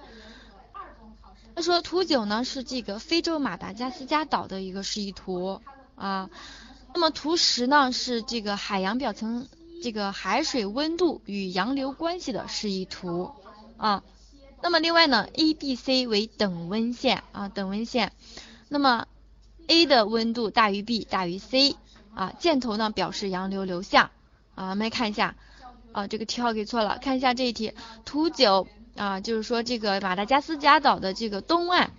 他说图九呢是这个非洲马达加斯加岛的一个示意图啊。那么图十呢是这个海洋表层。这个海水温度与洋流关系的示意图啊，那么另外呢，A、B、C 为等温线啊，等温线，那么 A 的温度大于 B 大于 C 啊，箭头呢表示洋流流向啊，我们来看一下啊，这个题号给错了，看一下这一题，图九啊，就是说这个马达加斯加岛的这个东岸，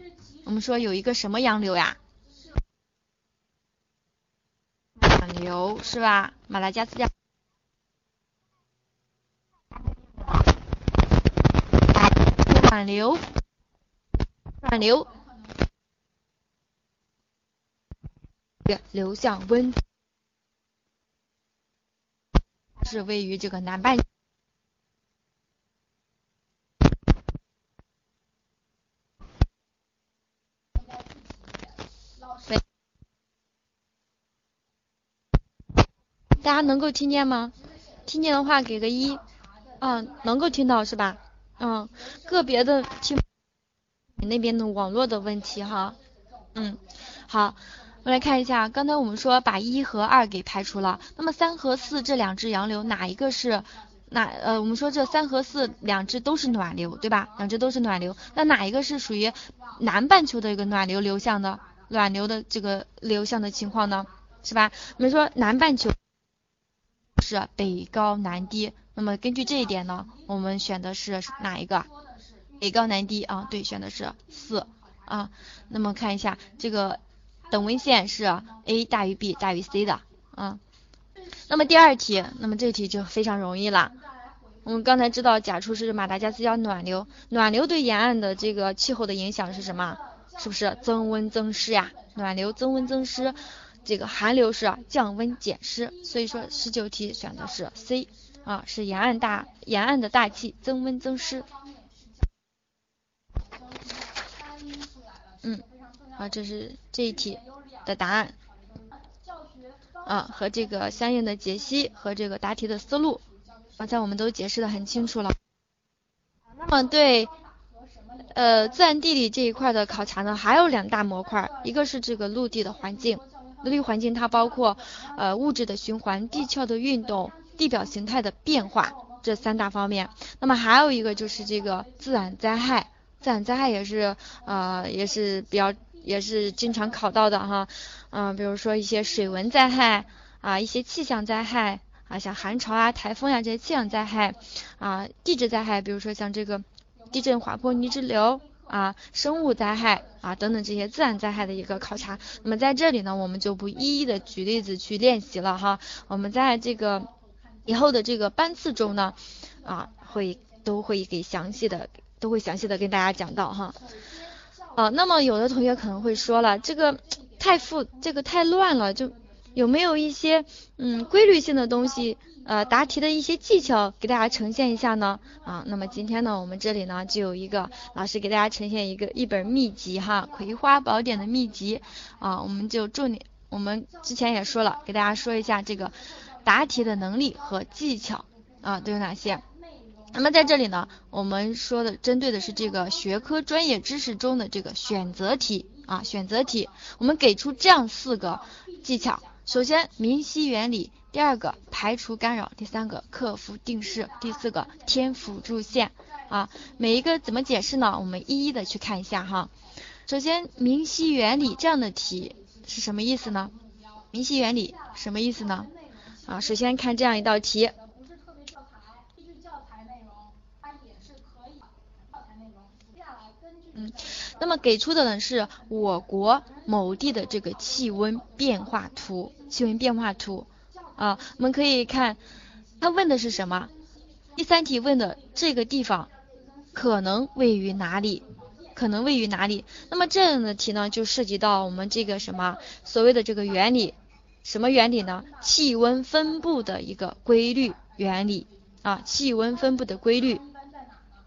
我们说有一个什么洋流呀？暖流是吧？马达加斯加。暖流，暖流，流向温，是位于这个南半。大家能够听见吗？听见的话给个一，嗯，能够听到是吧？嗯，个别的听你那边的网络的问题哈，嗯，好，我来看一下，刚才我们说把一和二给排除了，那么三和四这两支洋流哪一个是哪呃，我们说这三和四两支都是暖流对吧？两支都是暖流，那哪一个是属于南半球的一个暖流流向的暖流的这个流向的情况呢？是吧？我们说南半球是北高南低。那么根据这一点呢，我们选的是哪一个？北高南低啊，对，选的是四啊。那么看一下这个等温线是 A 大于 B 大于 C 的啊。那么第二题，那么这题就非常容易了。我们刚才知道甲处是马达加斯加暖流，暖流对沿岸的这个气候的影响是什么？是不是增温增湿呀？暖流增温增湿，这个寒流是降温减湿，所以说十九题选的是 C。啊，是沿岸大沿岸的大气增温增湿。嗯，啊，这是这一题的答案。啊，和这个相应的解析和这个答题的思路，刚才我们都解释的很清楚了。那么对，呃，自然地理这一块的考察呢，还有两大模块，一个是这个陆地的环境，陆地环境它包括呃物质的循环、地壳的运动。地表形态的变化，这三大方面。那么还有一个就是这个自然灾害，自然灾害也是呃也是比较也是经常考到的哈，嗯，比如说一些水文灾害啊，一些气象灾害啊，像寒潮啊、台风呀这些气象灾害啊，地质灾害，比如说像这个地震、滑坡、泥石流。啊，生物灾害啊等等这些自然灾害的一个考察。那么在这里呢，我们就不一一的举例子去练习了哈。我们在这个以后的这个班次中呢，啊会都会给详细的都会详细的跟大家讲到哈。啊，那么有的同学可能会说了，这个太复这个太乱了，就有没有一些嗯规律性的东西？呃，答题的一些技巧给大家呈现一下呢，啊，那么今天呢，我们这里呢就有一个老师给大家呈现一个一本秘籍哈，《葵花宝典》的秘籍啊，我们就重点，我们之前也说了，给大家说一下这个答题的能力和技巧啊都有哪些。那么在这里呢，我们说的针对的是这个学科专业知识中的这个选择题啊，选择题，我们给出这样四个技巧，首先明晰原理。第二个排除干扰，第三个克服定式，第四个添辅助线啊，每一个怎么解释呢？我们一一的去看一下哈。首先明晰原理这样的题是什么意思呢？明晰原理什么意思呢？啊，首先看这样一道题。嗯，那么给出的呢是我国某地的这个气温变化图，气温变化图。啊，我们可以看，他问的是什么？第三题问的这个地方可能位于哪里？可能位于哪里？那么这样的题呢，就涉及到我们这个什么所谓的这个原理，什么原理呢？气温分布的一个规律原理啊，气温分布的规律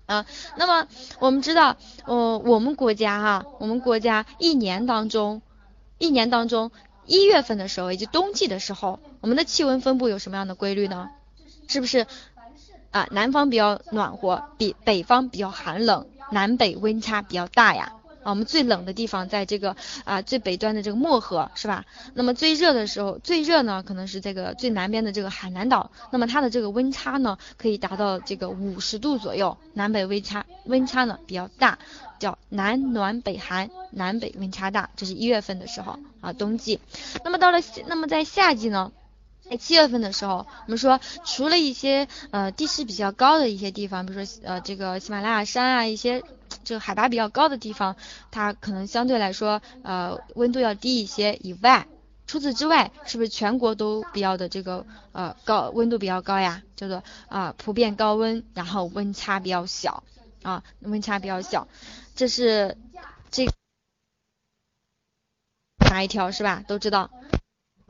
啊。那么我们知道，呃，我们国家哈，我们国家一年当中，一年当中。一月份的时候，也就冬季的时候，我们的气温分布有什么样的规律呢？是不是啊？南方比较暖和，比北方比较寒冷，南北温差比较大呀。我们最冷的地方在这个啊最北端的这个漠河，是吧？那么最热的时候，最热呢可能是这个最南边的这个海南岛，那么它的这个温差呢可以达到这个五十度左右，南北温差温差呢比较大。叫南暖北寒，南北温差大，这是一月份的时候啊，冬季。那么到了，那么在夏季呢，在七月份的时候，我们说除了一些呃地势比较高的一些地方，比如说呃这个喜马拉雅山啊，一些这个海拔比较高的地方，它可能相对来说呃温度要低一些以外，除此之外，是不是全国都比较的这个呃高温度比较高呀？叫做啊普遍高温，然后温差比较小啊，温差比较小。这是这哪一条是吧？都知道，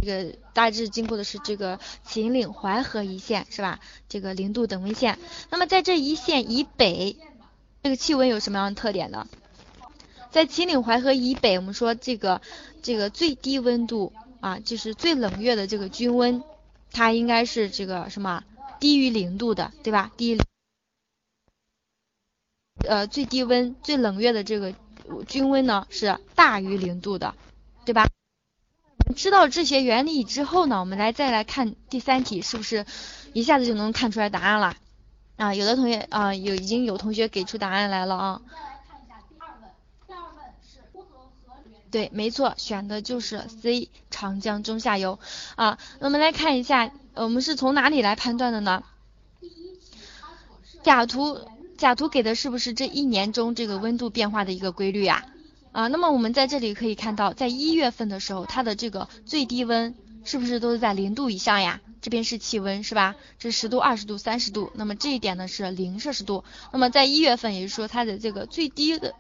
这个大致经过的是这个秦岭淮河一线是吧？这个零度等温线。那么在这一线以北，这个气温有什么样的特点呢？在秦岭淮河以北，我们说这个这个最低温度啊，就是最冷月的这个均温，它应该是这个什么低于零度的，对吧？低。呃，最低温、最冷月的这个均温呢是大于零度的，对吧？知道这些原理之后呢，我们来再来看第三题，是不是一下子就能看出来答案了？啊，有的同学啊，有已经有同学给出答案来了啊。对，没错，选的就是 C，长江中下游啊。那我们来看一下，我们是从哪里来判断的呢？第一，甲图。甲图给的是不是这一年中这个温度变化的一个规律啊？啊，那么我们在这里可以看到，在一月份的时候，它的这个最低温是不是都是在零度以上呀？这边是气温是吧？这十度、二十度、三十度，那么这一点呢是零摄氏度。那么在一月份，也就是说它的这个最低的、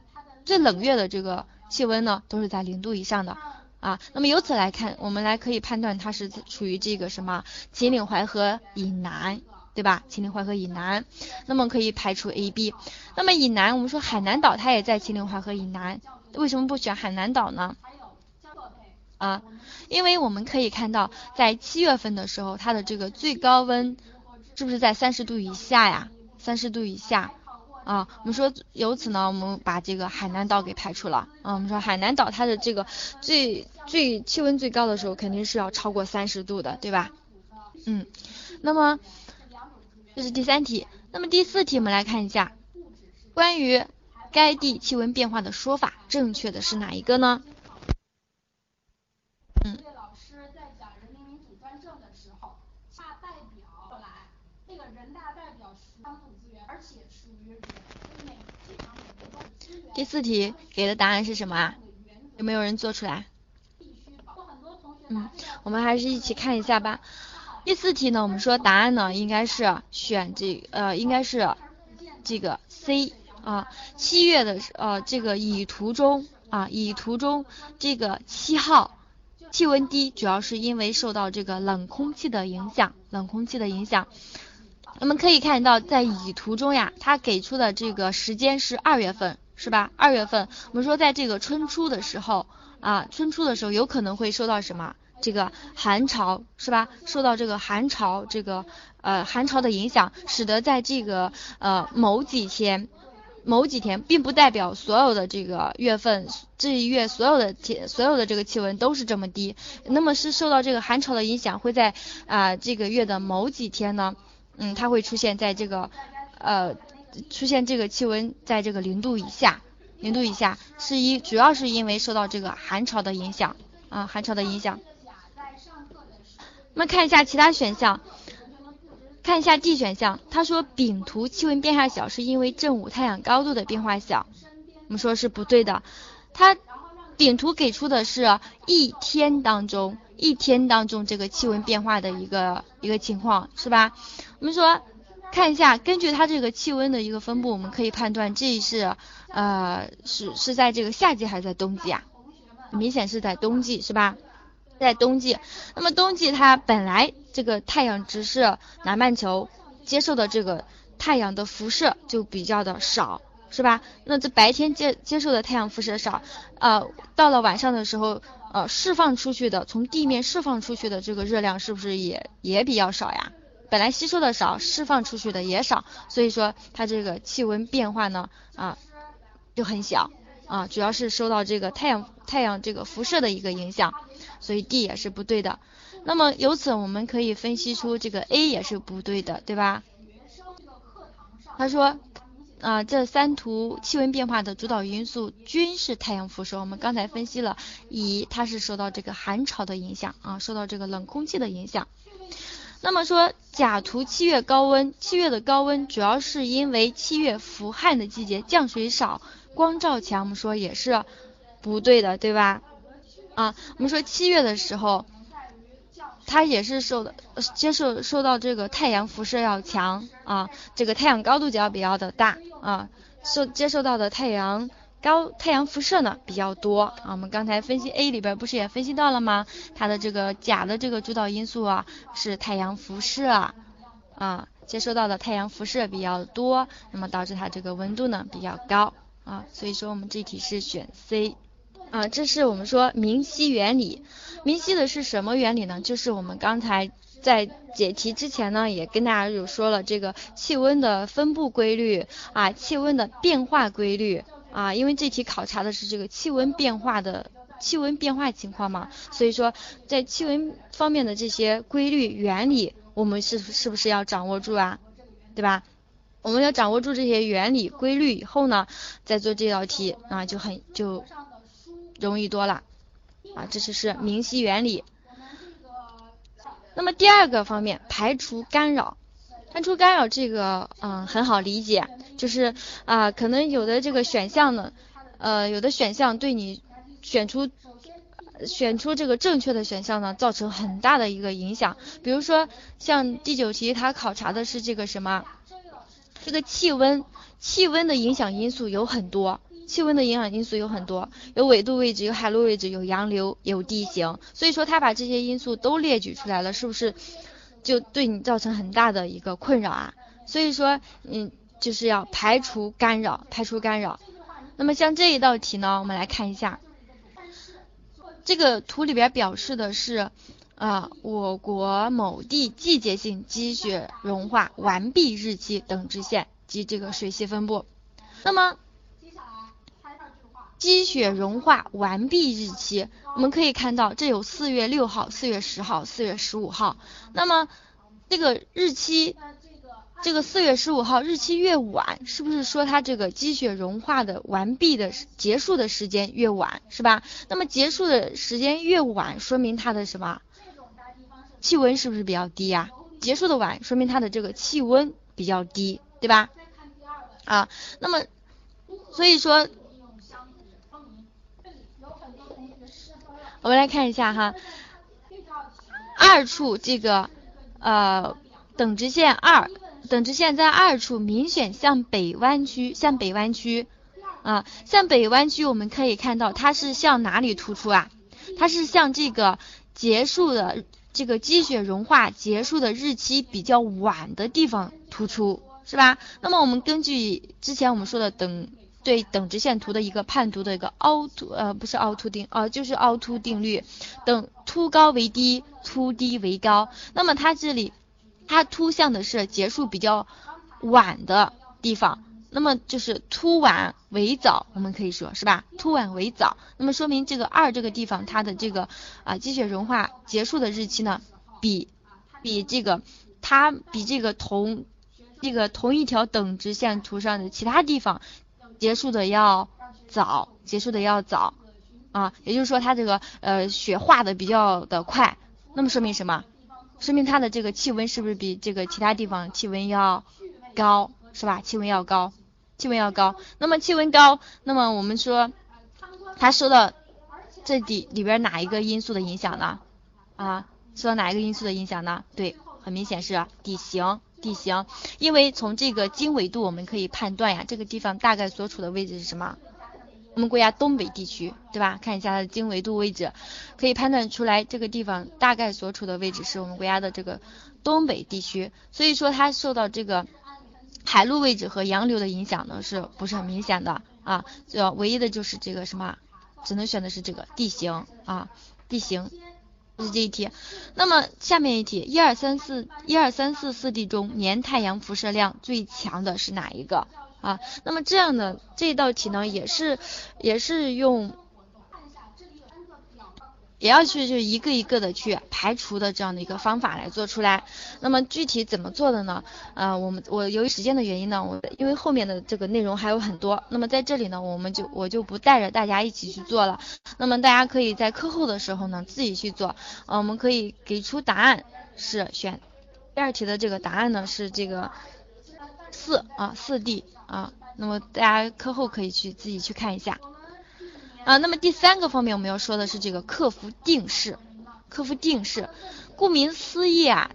最冷月的这个气温呢，都是在零度以上的啊。那么由此来看，我们来可以判断它是处于这个什么秦岭淮河以南。对吧？秦岭淮河以南，那么可以排除 A、B。那么以南，我们说海南岛它也在秦岭淮河以南，为什么不选海南岛呢？啊，因为我们可以看到，在七月份的时候，它的这个最高温是不是在三十度以下呀？三十度以下啊。我们说由此呢，我们把这个海南岛给排除了。啊，我们说海南岛它的这个最最气温最高的时候，肯定是要超过三十度的，对吧？嗯，那么。这是第三题。那么第四题我们来看一下，关于该地气温变化的说法，正确的是哪一个呢？嗯。老师在讲人民民主专政的时候，大代表来，这个人大代表是乡土资源，而且属于人类非常流动资源。第四题给的答案是什么啊？有没有人做出来？嗯，我们还是一起看一下吧。第四题呢，我们说答案呢应该是选这呃，应该是这个 C 啊。七月的呃这个乙图中啊，乙图中这个七号气温低，主要是因为受到这个冷空气的影响，冷空气的影响。我们可以看到，在乙图中呀，它给出的这个时间是二月份，是吧？二月份，我们说在这个春初的时候啊，春初的时候有可能会受到什么？这个寒潮是吧？受到这个寒潮这个呃寒潮的影响，使得在这个呃某几天某几天，并不代表所有的这个月份这一月所有的天所有的这个气温都是这么低。那么是受到这个寒潮的影响，会在啊这个月的某几天呢，嗯，它会出现在这个呃出现这个气温在这个零度以下，零度以下是一主要是因为受到这个寒潮的影响啊寒潮的影响。我们看一下其他选项，看一下 D 选项，他说丙图气温变化小是因为正午太阳高度的变化小，我们说是不对的，它丙图给出的是一天当中一天当中这个气温变化的一个一个情况，是吧？我们说看一下，根据它这个气温的一个分布，我们可以判断这是呃是是在这个夏季还是在冬季啊？明显是在冬季，是吧？在冬季，那么冬季它本来这个太阳直射南半球接受的这个太阳的辐射就比较的少，是吧？那这白天接接受的太阳辐射少，呃，到了晚上的时候，呃，释放出去的从地面释放出去的这个热量是不是也也比较少呀？本来吸收的少，释放出去的也少，所以说它这个气温变化呢，啊，就很小啊，主要是受到这个太阳太阳这个辐射的一个影响。所以 D 也是不对的，那么由此我们可以分析出这个 A 也是不对的，对吧？他说啊，这三图气温变化的主导因素均是太阳辐射。我们刚才分析了，乙它是受到这个寒潮的影响啊，受到这个冷空气的影响。那么说甲图七月高温，七月的高温主要是因为七月伏旱的季节，降水少，光照强。我们说也是不对的，对吧？啊，我们说七月的时候，它也是受的接受受到这个太阳辐射要强啊，这个太阳高度就要比较的大啊，受接受到的太阳高太阳辐射呢比较多啊。我们刚才分析 A 里边不是也分析到了吗？它的这个钾的这个主导因素啊是太阳辐射啊，接收到的太阳辐射比较多，那么导致它这个温度呢比较高啊，所以说我们这题是选 C。啊，这是我们说明晰原理，明晰的是什么原理呢？就是我们刚才在解题之前呢，也跟大家有说了这个气温的分布规律啊，气温的变化规律啊，因为这题考察的是这个气温变化的气温变化情况嘛，所以说在气温方面的这些规律原理，我们是是不是要掌握住啊？对吧？我们要掌握住这些原理规律以后呢，再做这道题啊，就很就。容易多了啊，这就是明晰原理。那么第二个方面，排除干扰，排除干扰这个嗯很好理解，就是啊可能有的这个选项呢，呃有的选项对你选出选出这个正确的选项呢造成很大的一个影响。比如说像第九题，它考察的是这个什么，这个气温，气温的影响因素有很多。气温的影响因素有很多，有纬度位置，有海陆位置，有洋流，有地形。所以说他把这些因素都列举出来了，是不是就对你造成很大的一个困扰啊？所以说，嗯，就是要排除干扰，排除干扰。那么像这一道题呢，我们来看一下，这个图里边表示的是啊，我国某地季节性积雪融化完毕日期等直线及这个水系分布。那么积雪融化完毕日期，我们可以看到这有四月六号、四月十号、四月十五号。那么这个日期这个四月十五号日期越晚，是不是说它这个积雪融化的完毕的结束的时间越晚，是吧？那么结束的时间越晚，说明它的什么？气温是不是比较低呀？结束的晚，说明它的这个气温比较低，对吧？啊，那么所以说，我们来看一下哈，二处这个呃等直线二，等直线在二处明显向北弯曲，向北弯曲啊，向北弯曲，我们可以看到它是向哪里突出啊？它是向这个结束的。这个积雪融化结束的日期比较晚的地方突出，是吧？那么我们根据之前我们说的等对等直线图的一个判读的一个凹凸呃不是凹凸定啊就是凹凸定律，等凸高为低，凸低为高。那么它这里它凸向的是结束比较晚的地方。那么就是凸晚为早，我们可以说是吧？凸晚为早，那么说明这个二这个地方它的这个啊积雪融化结束的日期呢，比比这个它比这个同这个同一条等直线图上的其他地方结束的要早，结束的要早啊，也就是说它这个呃雪化的比较的快，那么说明什么？说明它的这个气温是不是比这个其他地方气温要高，是吧？气温要高。气温要高，那么气温高，那么我们说它受到这里里边哪一个因素的影响呢？啊，受到哪一个因素的影响呢？对，很明显是地形，地形，因为从这个经纬度我们可以判断呀，这个地方大概所处的位置是什么？我们国家东北地区，对吧？看一下它的经纬度位置，可以判断出来这个地方大概所处的位置是我们国家的这个东北地区，所以说它受到这个。海陆位置和洋流的影响呢，是不是很明显的啊？就唯一的就是这个什么，只能选的是这个地形啊，地形是这一题。那么下面一题，一二三四一二三四四 D 中年太阳辐射量最强的是哪一个啊？那么这样的这道题呢，也是也是用。也要去就一个一个的去排除的这样的一个方法来做出来。那么具体怎么做的呢？呃，我们我由于时间的原因呢，我因为后面的这个内容还有很多，那么在这里呢，我们就我就不带着大家一起去做了。那么大家可以在课后的时候呢自己去做。呃，我们可以给出答案是选第二题的这个答案呢是这个四啊四 D 啊。那么大家课后可以去自己去看一下。啊，那么第三个方面我们要说的是这个克服定势，克服定势，顾名思义啊，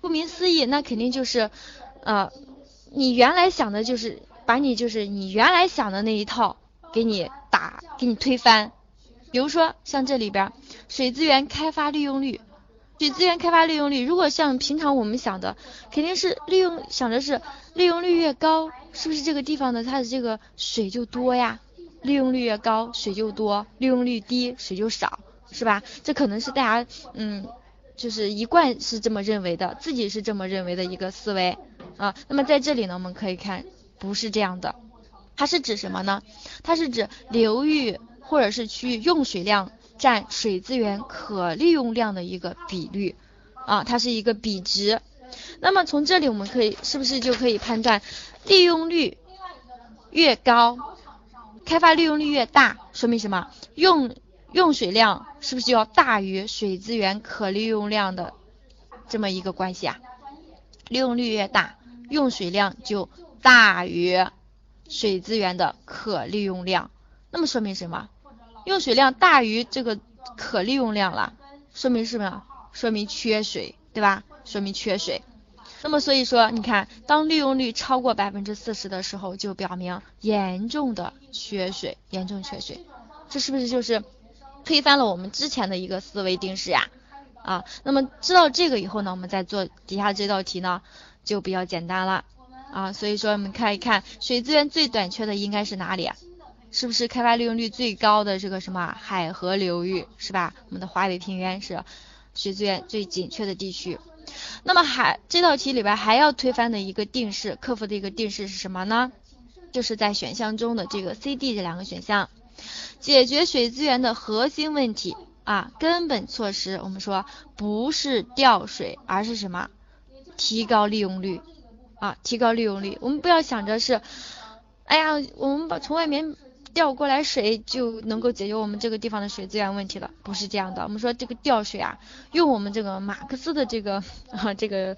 顾名思义，那肯定就是，呃，你原来想的就是把你就是你原来想的那一套给你打给你推翻，比如说像这里边水资源开发利用率，水资源开发利用率，如果像平常我们想的，肯定是利用想的是利用率越高，是不是这个地方的它的这个水就多呀？利用率越高，水就多；利用率低，水就少，是吧？这可能是大家嗯，就是一贯是这么认为的，自己是这么认为的一个思维啊。那么在这里呢，我们可以看，不是这样的，它是指什么呢？它是指流域或者是区域用水量占水资源可利用量的一个比率啊，它是一个比值。那么从这里我们可以是不是就可以判断，利用率越高？开发利用率越大，说明什么？用用水量是不是就要大于水资源可利用量的这么一个关系啊？利用率越大，用水量就大于水资源的可利用量。那么说明什么？用水量大于这个可利用量了，说明什么？说明缺水，对吧？说明缺水。那么所以说，你看，当利用率超过百分之四十的时候，就表明严重的缺水，严重缺水，这是不是就是推翻了我们之前的一个思维定式呀？啊，那么知道这个以后呢，我们再做底下这道题呢，就比较简单了啊。所以说，我们看一看水资源最短缺的应该是哪里？是不是开发利用率最高的这个什么海河流域是吧？我们的华北平原是水资源最紧缺的地区。那么还这道题里边还要推翻的一个定式，克服的一个定式是什么呢？就是在选项中的这个 C、D 这两个选项，解决水资源的核心问题啊，根本措施，我们说不是调水，而是什么？提高利用率啊，提高利用率。我们不要想着是，哎呀，我们把从外面调过来水就能够解决我们这个地方的水资源问题了，不是这样的。我们说这个调水啊，用我们这个马克思的这个啊这个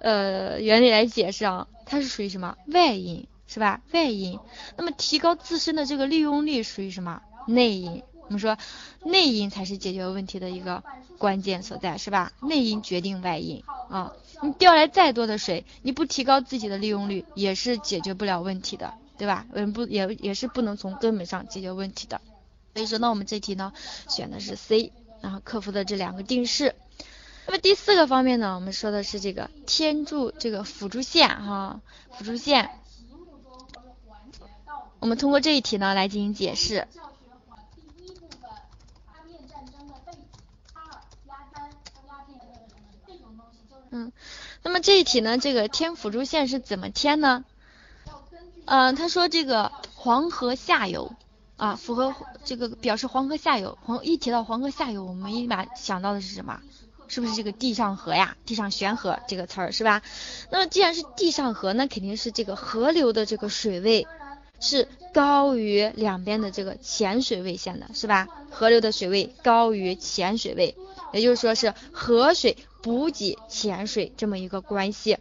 呃原理来解释啊，它是属于什么外因是吧？外因。那么提高自身的这个利用率属于什么内因？我们说内因才是解决问题的一个关键所在，是吧？内因决定外因啊。你调来再多的水，你不提高自己的利用率，也是解决不了问题的，对吧？我们，不也也是不能从根本上解决问题的。所以说呢，我们这题呢选的是 C，然后克服的这两个定式。那么第四个方面呢，我们说的是这个天柱这个辅助线哈，辅助线。我们通过这一题呢来进行解释。嗯，那么这一题呢，这个添辅助线是怎么添呢？嗯，他说这个黄河下游啊，符合这个表示黄河下游。黄一提到黄河下游，我们立马想到的是什么？是不是这个地上河呀？地上悬河这个词儿是吧？那么既然是地上河，那肯定是这个河流的这个水位是高于两边的这个浅水位线的，是吧？河流的水位高于浅水位，也就是说是河水。补给潜水这么一个关系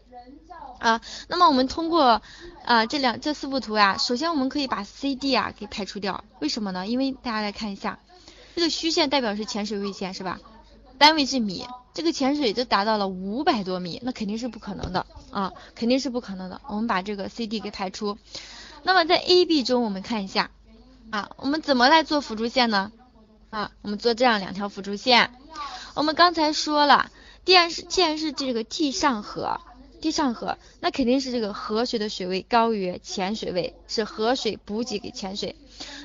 啊，那么我们通过啊这两这四幅图啊，首先我们可以把 C D 啊给排除掉，为什么呢？因为大家来看一下，这个虚线代表是潜水位线是吧？单位是米，这个潜水就达到了五百多米，那肯定是不可能的啊，肯定是不可能的。我们把这个 C D 给排除。那么在 A B 中，我们看一下啊，我们怎么来做辅助线呢？啊，我们做这样两条辅助线，我们刚才说了。既然是既然是这个地上河，地上河，那肯定是这个河水的水位高于浅水位，是河水补给给浅水。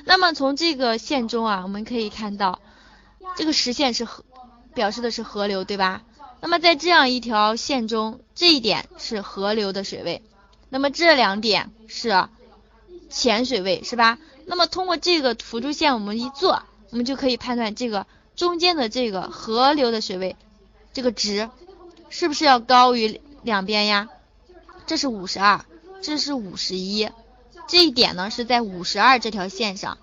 那么从这个线中啊，我们可以看到，这个实线是河，表示的是河流，对吧？那么在这样一条线中，这一点是河流的水位，那么这两点是浅水位，是吧？那么通过这个辅助线，我们一做，我们就可以判断这个中间的这个河流的水位。这个值是不是要高于两边呀？这是五十二，这是五十一，这一点呢是在五十二这条线上。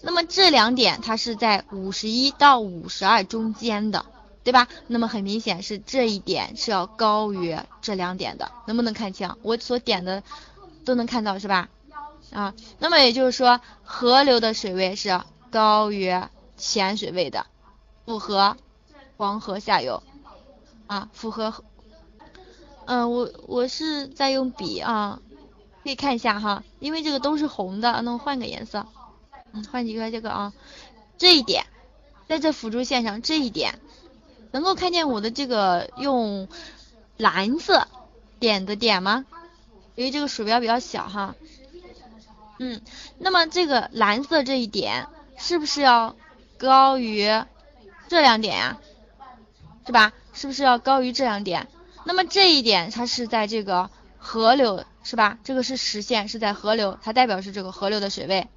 那么这两点它是在五十一到五十二中间的，对吧？那么很明显是这一点是要高于这两点的，能不能看清？我所点的都能看到是吧？啊，那么也就是说河流的水位是高于浅水位的，符合黄河下游。啊，符合，嗯，我我是在用笔啊，可以看一下哈，因为这个都是红的，那我换个颜色，嗯，换几个这个啊，这一点，在这辅助线上这一点，能够看见我的这个用蓝色点的点吗？因为这个鼠标比较小哈，嗯，那么这个蓝色这一点是不是要高于这两点呀？是吧？是不是要高于这两点？那么这一点它是在这个河流，是吧？这个是实线，是在河流，它代表是这个河流的水位，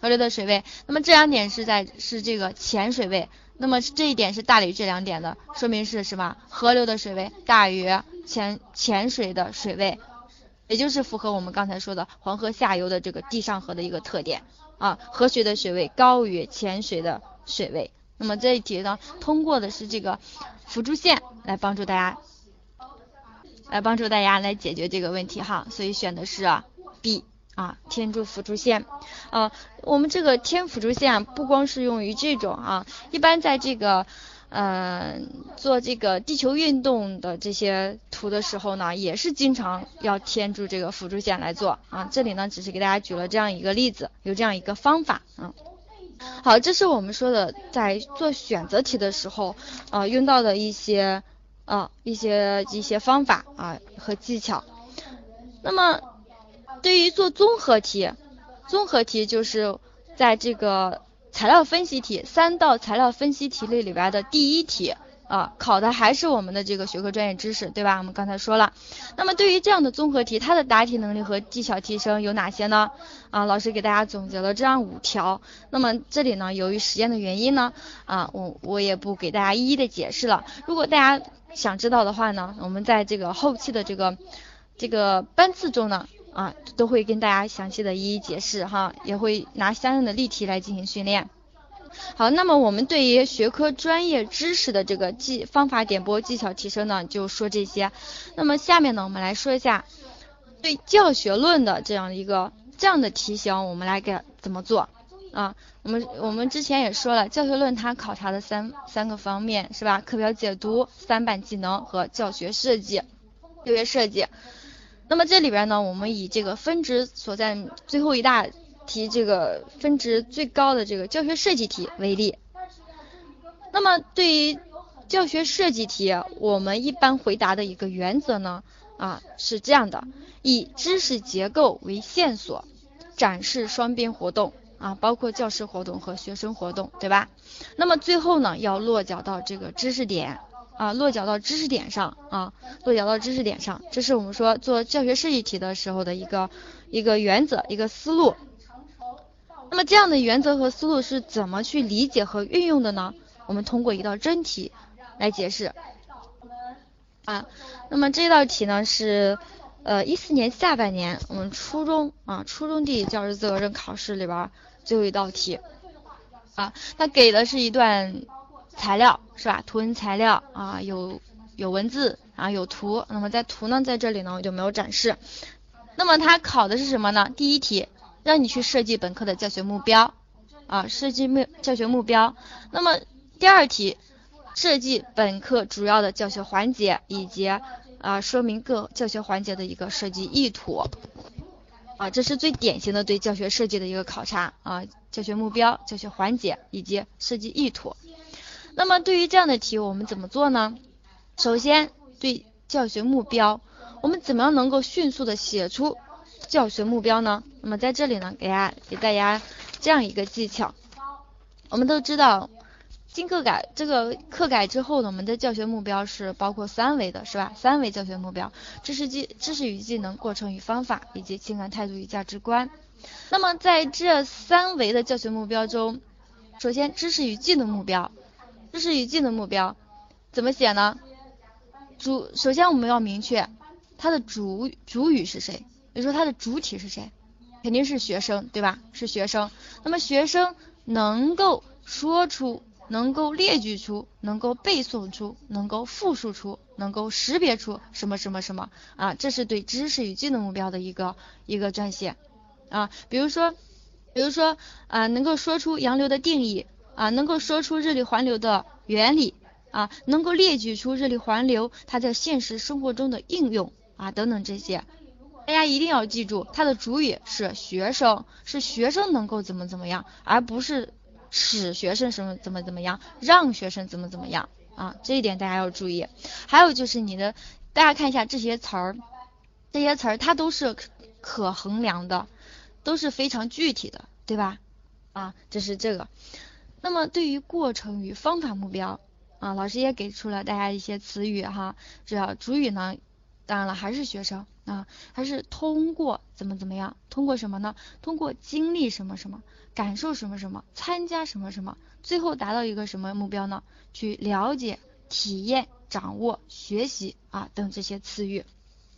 河流的水位。那么这两点是在是这个浅水位，那么这一点是大于这两点的，说明是什么？河流的水位大于浅浅水的水位，也就是符合我们刚才说的黄河下游的这个地上河的一个特点啊，河水的水位高于浅水的水位。那么这一题呢，通过的是这个。辅助线来帮助大家，来帮助大家来解决这个问题哈，所以选的是 B 啊，填助辅助线啊。我们这个填辅助线不光是用于这种啊，一般在这个嗯做这个地球运动的这些图的时候呢，也是经常要填助这个辅助线来做啊。这里呢只是给大家举了这样一个例子，有这样一个方法啊。好，这是我们说的在做选择题的时候，啊，用到的一些啊一些一些方法啊和技巧。那么对于做综合题，综合题就是在这个材料分析题三道材料分析题类里边的第一题。啊，考的还是我们的这个学科专业知识，对吧？我们刚才说了，那么对于这样的综合题，它的答题能力和技巧提升有哪些呢？啊，老师给大家总结了这样五条。那么这里呢，由于时间的原因呢，啊，我我也不给大家一一的解释了。如果大家想知道的话呢，我们在这个后期的这个这个班次中呢，啊，都会跟大家详细的一一解释哈，也会拿相应的例题来进行训练。好，那么我们对于学科专业知识的这个技方法点拨技巧提升呢，就说这些。那么下面呢，我们来说一下对教学论的这样一个这样的题型，我们来给怎么做啊？我们我们之前也说了，教学论它考察的三三个方面是吧？课表解读、三板技能和教学设计。教学设计。那么这里边呢，我们以这个分值所在最后一大。题这个分值最高的这个教学设计题为例，那么对于教学设计题，我们一般回答的一个原则呢，啊是这样的：以知识结构为线索，展示双边活动啊，包括教师活动和学生活动，对吧？那么最后呢，要落脚到这个知识点啊，落脚到知识点上啊，落脚到知识点上，这是我们说做教学设计题的时候的一个一个原则，一个思路。那么这样的原则和思路是怎么去理解和运用的呢？我们通过一道真题来解释。啊，那么这道题呢是呃一四年下半年我们初中啊初中地理教师资格证考试里边最后一道题。啊，它给的是一段材料是吧？图文材料啊有有文字啊有图。那么在图呢在这里呢我就没有展示。那么它考的是什么呢？第一题。让你去设计本课的教学目标啊，设计目教学目标。那么第二题，设计本课主要的教学环节以及啊说明各教学环节的一个设计意图啊，这是最典型的对教学设计的一个考察啊，教学目标、教学环节以及设计意图。那么对于这样的题，我们怎么做呢？首先对教学目标，我们怎么样能够迅速的写出？教学目标呢？那么在这里呢，给大家给大家这样一个技巧。我们都知道，经课改这个课改之后呢，我们的教学目标是包括三维的，是吧？三维教学目标：知识技知识与技能、过程与方法，以及情感态度与价值观。那么在这三维的教学目标中，首先知识与技能目标，知识与技能目标怎么写呢？主首先我们要明确它的主主语是谁。比如说它的主体是谁？肯定是学生，对吧？是学生。那么学生能够说出、能够列举出、能够背诵出、能够复述出、能够识别出什么什么什么啊？这是对知识与技能目标的一个一个撰写啊。比如说，比如说啊，能够说出洋流的定义啊，能够说出热力环流的原理啊，能够列举出热力环流它在现实生活中的应用啊等等这些。大家一定要记住，它的主语是学生，是学生能够怎么怎么样，而不是使学生什么怎么怎么样，让学生怎么怎么样啊，这一点大家要注意。还有就是你的，大家看一下这些词儿，这些词儿它都是可衡量的，都是非常具体的，对吧？啊，这是这个。那么对于过程与方法目标啊，老师也给出了大家一些词语哈，主要主语呢，当然了还是学生。啊，还是通过怎么怎么样？通过什么呢？通过经历什么什么，感受什么什么，参加什么什么，最后达到一个什么目标呢？去了解、体验、掌握、学习啊等这些词语。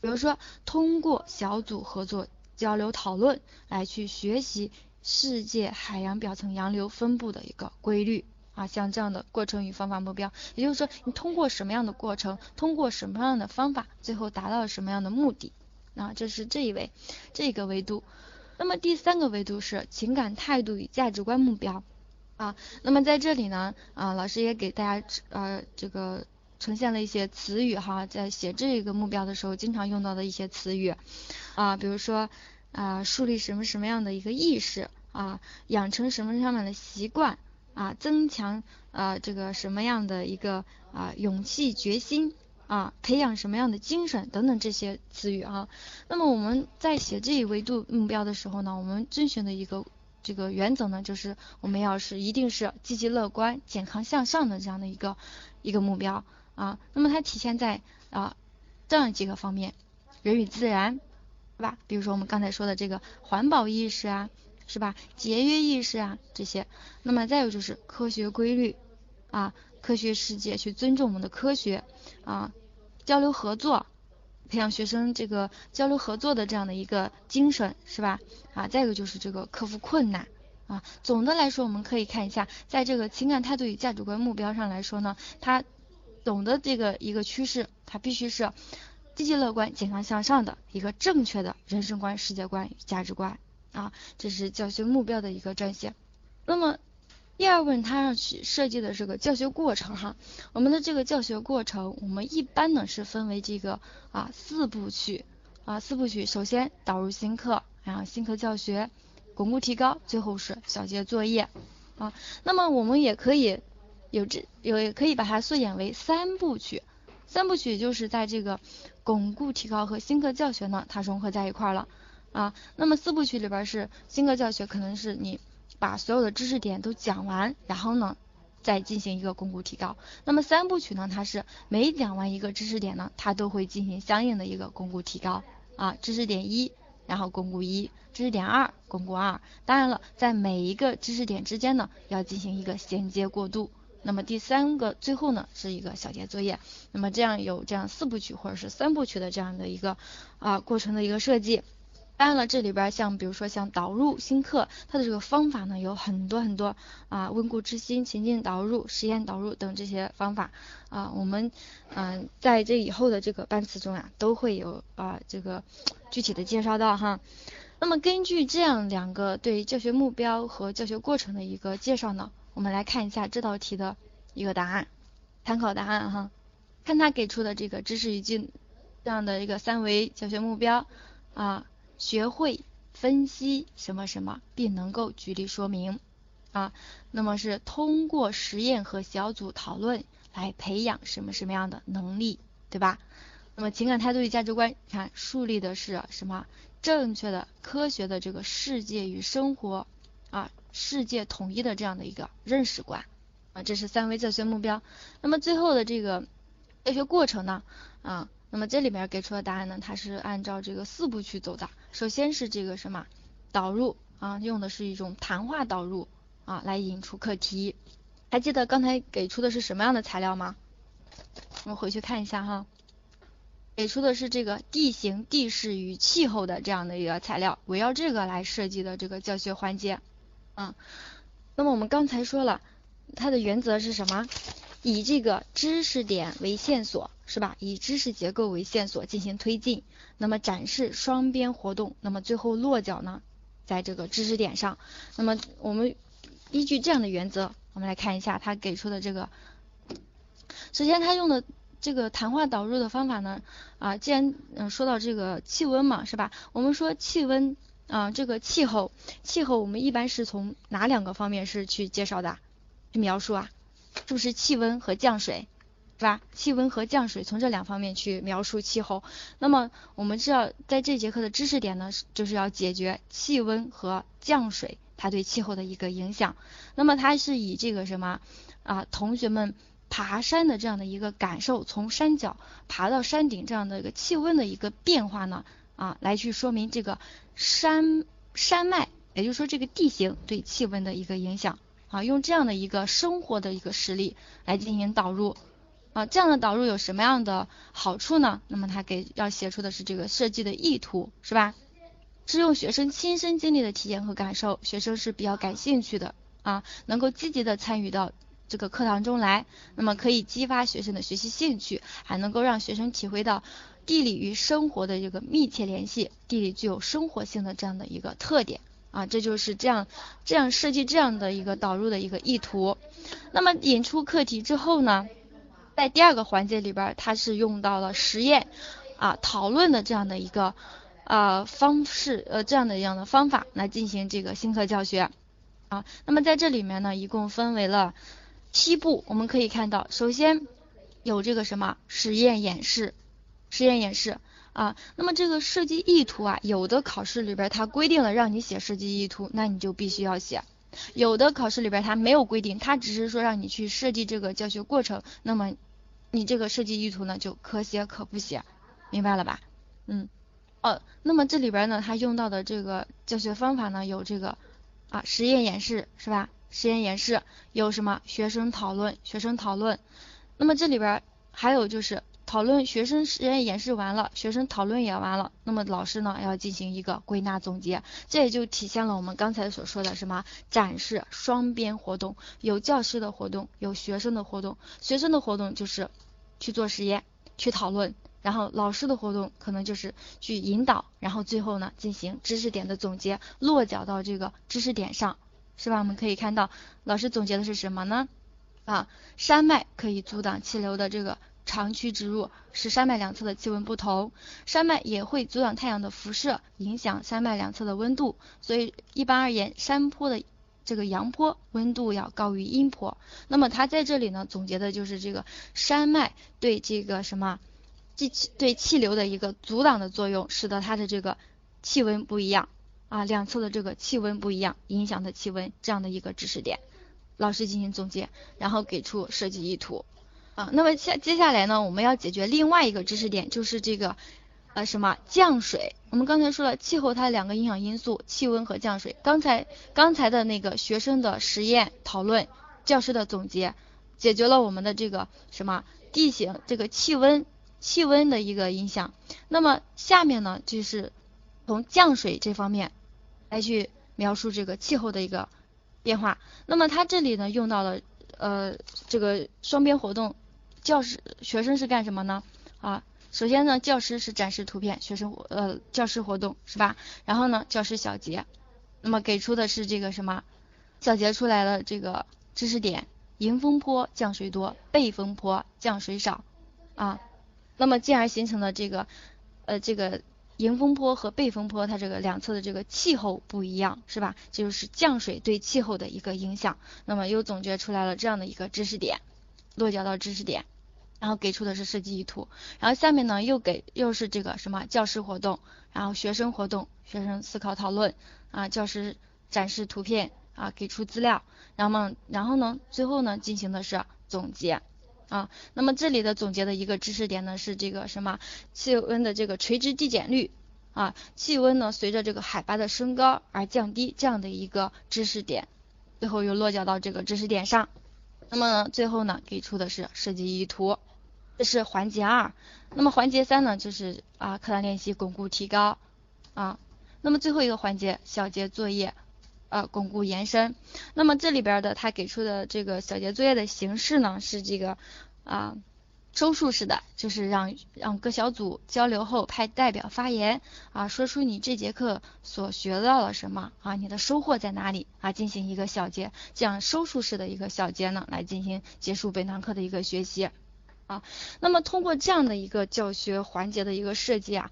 比如说，通过小组合作、交流讨论来去学习世界海洋表层洋流分布的一个规律。啊，像这样的过程与方法目标，也就是说，你通过什么样的过程，通过什么样的方法，最后达到什么样的目的？啊，这是这一维这个维度。那么第三个维度是情感态度与价值观目标。啊，那么在这里呢，啊，老师也给大家呃这个呈现了一些词语哈，在写这个目标的时候经常用到的一些词语。啊，比如说啊，树立什么什么样的一个意识啊，养成什么什么样的习惯。啊，增强啊这个什么样的一个啊勇气决心啊，培养什么样的精神等等这些词语啊。那么我们在写这一维度目标的时候呢，我们遵循的一个这个原则呢，就是我们要是一定是积极乐观、健康向上的这样的一个一个目标啊。那么它体现在啊这样几个方面：人与自然，对吧？比如说我们刚才说的这个环保意识啊。是吧？节约意识啊，这些。那么再有就是科学规律啊，科学世界去尊重我们的科学啊，交流合作，培养学生这个交流合作的这样的一个精神，是吧？啊，再一个就是这个克服困难啊。总的来说，我们可以看一下，在这个情感态度与价值观目标上来说呢，它总的这个一个趋势，它必须是积极乐观、健康向上的一个正确的人生观、世界观与价值观啊。这是教学目标的一个撰写。那么。第二问，它要去设计的这个教学过程哈，我们的这个教学过程，我们一般呢是分为这个啊四部曲啊四部曲，首先导入新课，然后新课教学，巩固提高，最后是小结作业啊。那么我们也可以有这有也可以把它缩减为三部曲，三部曲就是在这个巩固提高和新课教学呢，它融合在一块了啊。那么四部曲里边是新课教学，可能是你。把所有的知识点都讲完，然后呢，再进行一个巩固提高。那么三部曲呢，它是每讲完一个知识点呢，它都会进行相应的一个巩固提高啊。知识点一，然后巩固一；知识点二，巩固二。当然了，在每一个知识点之间呢，要进行一个衔接过渡。那么第三个最后呢，是一个小结作业。那么这样有这样四部曲或者是三部曲的这样的一个啊过程的一个设计。当然了，这里边像比如说像导入新课，它的这个方法呢有很多很多啊，温故知新、情境导入、实验导入等这些方法啊，我们嗯在这以后的这个班次中啊都会有啊这个具体的介绍到哈。那么根据这样两个对教学目标和教学过程的一个介绍呢，我们来看一下这道题的一个答案，参考答案哈，看他给出的这个知识语境这样的一个三维教学目标啊。学会分析什么什么，并能够举例说明啊。那么是通过实验和小组讨论来培养什么什么样的能力，对吧？那么情感态度与价值观，看树立的是什么？正确的、科学的这个世界与生活啊，世界统一的这样的一个认识观啊。这是三维教学目标。那么最后的这个教学过程呢？啊。那么这里面给出的答案呢，它是按照这个四步去走的。首先是这个什么导入啊，用的是一种谈话导入啊，来引出课题。还记得刚才给出的是什么样的材料吗？我们回去看一下哈，给出的是这个地形、地势与气候的这样的一个材料，围绕这个来设计的这个教学环节。嗯，那么我们刚才说了，它的原则是什么？以这个知识点为线索。是吧？以知识结构为线索进行推进，那么展示双边活动，那么最后落脚呢，在这个知识点上。那么我们依据这样的原则，我们来看一下他给出的这个。首先，他用的这个谈话导入的方法呢，啊，既然嗯说到这个气温嘛，是吧？我们说气温啊，这个气候，气候我们一般是从哪两个方面是去介绍的，去描述啊？是不是气温和降水？是吧？气温和降水从这两方面去描述气候。那么我们知道，在这节课的知识点呢，就是要解决气温和降水它对气候的一个影响。那么它是以这个什么啊，同学们爬山的这样的一个感受，从山脚爬到山顶这样的一个气温的一个变化呢啊，来去说明这个山山脉，也就是说这个地形对气温的一个影响啊，用这样的一个生活的一个实例来进行导入。啊，这样的导入有什么样的好处呢？那么他给要写出的是这个设计的意图，是吧？是用学生亲身经历的体验和感受，学生是比较感兴趣的啊，能够积极的参与到这个课堂中来，那么可以激发学生的学习兴趣，还能够让学生体会到地理与生活的这个密切联系，地理具有生活性的这样的一个特点啊，这就是这样这样设计这样的一个导入的一个意图。那么引出课题之后呢？在第二个环节里边，它是用到了实验啊讨论的这样的一个呃方式呃这样的一样的方法来进行这个新课教学啊。那么在这里面呢，一共分为了七步，我们可以看到，首先有这个什么实验演示，实验演示啊。那么这个设计意图啊，有的考试里边它规定了让你写设计意图，那你就必须要写。有的考试里边它没有规定，它只是说让你去设计这个教学过程，那么你这个设计意图呢就可写可不写，明白了吧？嗯，哦，那么这里边呢它用到的这个教学方法呢有这个啊实验演示是吧？实验演示有什么学生讨论学生讨论，那么这里边还有就是。讨论学生实验演示完了，学生讨论也完了，那么老师呢要进行一个归纳总结，这也就体现了我们刚才所说的什么展示双边活动，有教师的活动，有学生的活动，学生的活动就是去做实验，去讨论。然后老师的活动可能就是去引导，然后最后呢进行知识点的总结，落脚到这个知识点上，是吧？我们可以看到老师总结的是什么呢？啊，山脉可以阻挡气流的这个长驱直入，使山脉两侧的气温不同。山脉也会阻挡太阳的辐射，影响山脉两侧的温度。所以一般而言，山坡的这个阳坡温度要高于阴坡。那么它在这里呢总结的就是这个山脉对这个什么？气对气流的一个阻挡的作用，使得它的这个气温不一样啊，两侧的这个气温不一样，影响的气温这样的一个知识点，老师进行总结，然后给出设计意图啊。那么下接下来呢，我们要解决另外一个知识点，就是这个呃什么降水。我们刚才说了气候它两个影响因素，气温和降水。刚才刚才的那个学生的实验讨论，教师的总结，解决了我们的这个什么地形这个气温。气温的一个影响，那么下面呢就是从降水这方面来去描述这个气候的一个变化。那么它这里呢用到了呃这个双边活动，教师学生是干什么呢？啊，首先呢教师是展示图片，学生呃教师活动是吧？然后呢教师小结，那么给出的是这个什么？小结出来的这个知识点：迎风坡降水多，背风坡降水少啊。那么进而形成了这个，呃，这个迎风坡和背风坡，它这个两侧的这个气候不一样，是吧？就是降水对气候的一个影响。那么又总结出来了这样的一个知识点，落脚到知识点，然后给出的是设计意图。然后下面呢又给又是这个什么教师活动，然后学生活动，学生思考讨论啊，教师展示图片啊，给出资料，然后呢然后呢最后呢进行的是总结。啊，那么这里的总结的一个知识点呢是这个什么气温的这个垂直递减率啊，气温呢随着这个海拔的升高而降低这样的一个知识点，最后又落脚到这个知识点上。那么呢最后呢给出的是设计意图，这是环节二。那么环节三呢就是啊课堂练习巩固提高啊，那么最后一个环节小结作业。呃，巩固延伸。那么这里边的他给出的这个小节作业的形式呢，是这个啊收束式的，就是让让各小组交流后派代表发言啊，说出你这节课所学到了什么啊，你的收获在哪里啊，进行一个小结，这样收束式的一个小结呢，来进行结束本堂课的一个学习啊。那么通过这样的一个教学环节的一个设计啊，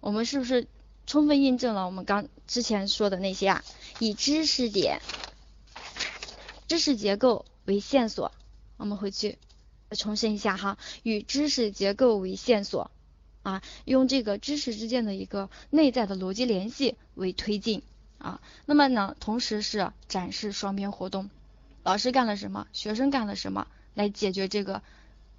我们是不是？充分印证了我们刚之前说的那些啊，以知识点、知识结构为线索，我们回去重申一下哈，与知识结构为线索啊，用这个知识之间的一个内在的逻辑联系为推进啊，那么呢，同时是展示双边活动，老师干了什么，学生干了什么，来解决这个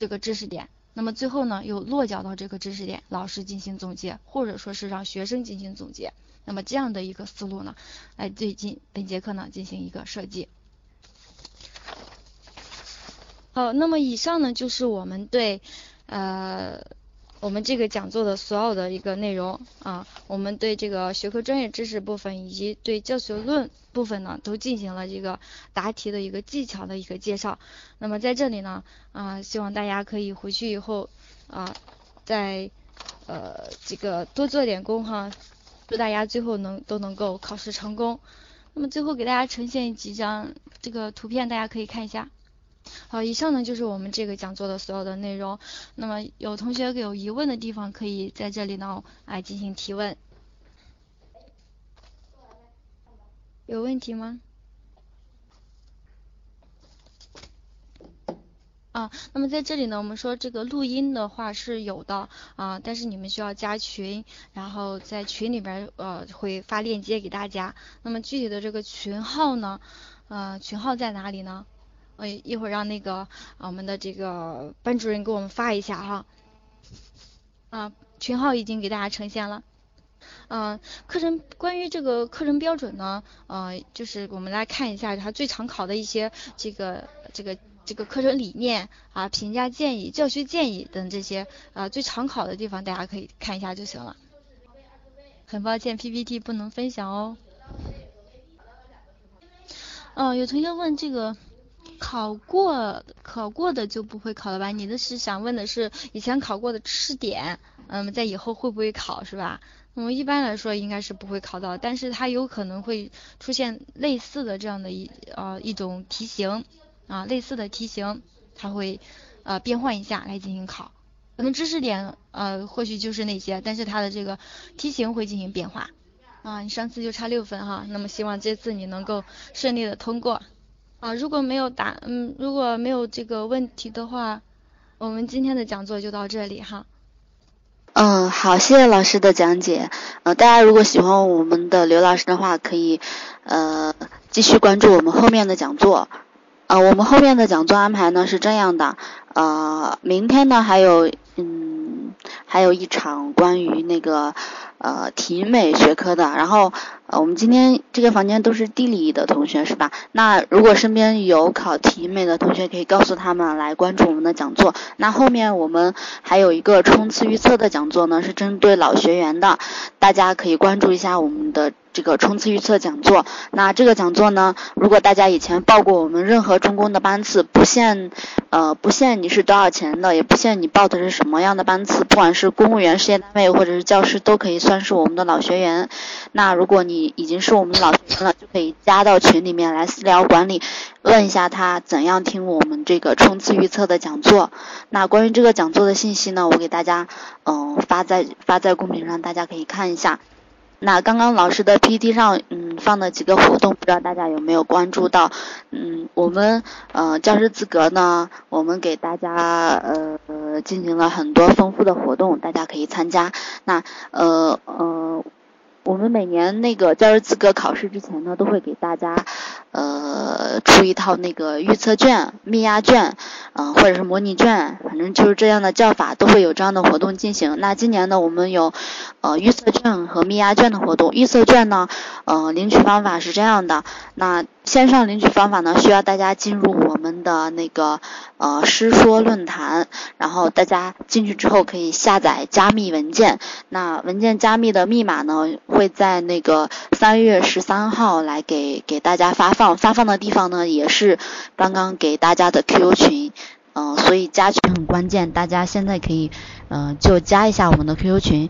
这个知识点。那么最后呢，又落脚到这个知识点，老师进行总结，或者说是让学生进行总结。那么这样的一个思路呢，来最近本节课呢进行一个设计。好，那么以上呢就是我们对呃。我们这个讲座的所有的一个内容啊，我们对这个学科专业知识部分以及对教学论部分呢，都进行了这个答题的一个技巧的一个介绍。那么在这里呢，啊，希望大家可以回去以后啊，在呃这个多做点功哈，祝大家最后能都能够考试成功。那么最后给大家呈现几张这个图片，大家可以看一下。好，以上呢就是我们这个讲座的所有的内容。那么有同学有疑问的地方，可以在这里呢来进行提问。有问题吗？啊，那么在这里呢，我们说这个录音的话是有的啊，但是你们需要加群，然后在群里边呃会发链接给大家。那么具体的这个群号呢，呃，群号在哪里呢？呃，一会儿让那个啊我们的这个班主任给我们发一下哈。啊，群号已经给大家呈现了。嗯，课程关于这个课程标准呢，呃，就是我们来看一下它最常考的一些这个这个这个课程理念啊、评价建议、教学建议等这些啊最常考的地方，大家可以看一下就行了。很抱歉，PPT 不能分享哦。嗯，有同学问这个考过考过的就不会考了吧？你的是想问的是以前考过的知识点，嗯，在以后会不会考是吧？嗯一般来说应该是不会考到，但是它有可能会出现类似的这样的一呃一种题型啊，类似的题型，它会呃变换一下来进行考。可能知识点呃或许就是那些，但是它的这个题型会进行变化。啊，你上次就差六分哈，那么希望这次你能够顺利的通过。啊，如果没有答，嗯，如果没有这个问题的话，我们今天的讲座就到这里哈。嗯，好，谢谢老师的讲解。呃，大家如果喜欢我们的刘老师的话，可以呃继续关注我们后面的讲座。呃，我们后面的讲座安排呢是这样的，呃，明天呢还有嗯还有一场关于那个。呃，体美学科的，然后呃，我们今天这个房间都是地理的同学是吧？那如果身边有考体美的同学，可以告诉他们来关注我们的讲座。那后面我们还有一个冲刺预测的讲座呢，是针对老学员的，大家可以关注一下我们的。这个冲刺预测讲座，那这个讲座呢，如果大家以前报过我们任何中公的班次，不限，呃，不限你是多少钱的，也不限你报的是什么样的班次，不管是公务员、事业单位或者是教师，都可以算是我们的老学员。那如果你已经是我们的老学员了，就可以加到群里面来私聊管理，问一下他怎样听我们这个冲刺预测的讲座。那关于这个讲座的信息呢，我给大家，嗯，发在发在公屏上，大家可以看一下。那刚刚老师的 PPT 上，嗯，放的几个活动，不知道大家有没有关注到？嗯，我们呃教师资格呢，我们给大家呃进行了很多丰富的活动，大家可以参加。那呃呃。我们每年那个教师资格考试之前呢，都会给大家，呃，出一套那个预测卷、密押卷，嗯，或者是模拟卷，反正就是这样的叫法，都会有这样的活动进行。那今年呢，我们有，呃，预测卷和密押卷的活动。预测卷呢，呃，领取方法是这样的，那。线上领取方法呢，需要大家进入我们的那个呃师说论坛，然后大家进去之后可以下载加密文件。那文件加密的密码呢，会在那个三月十三号来给给大家发放，发放的地方呢也是刚刚给大家的 QQ 群，嗯，所以加群很关键，大家现在可以嗯就加一下我们的 QQ 群。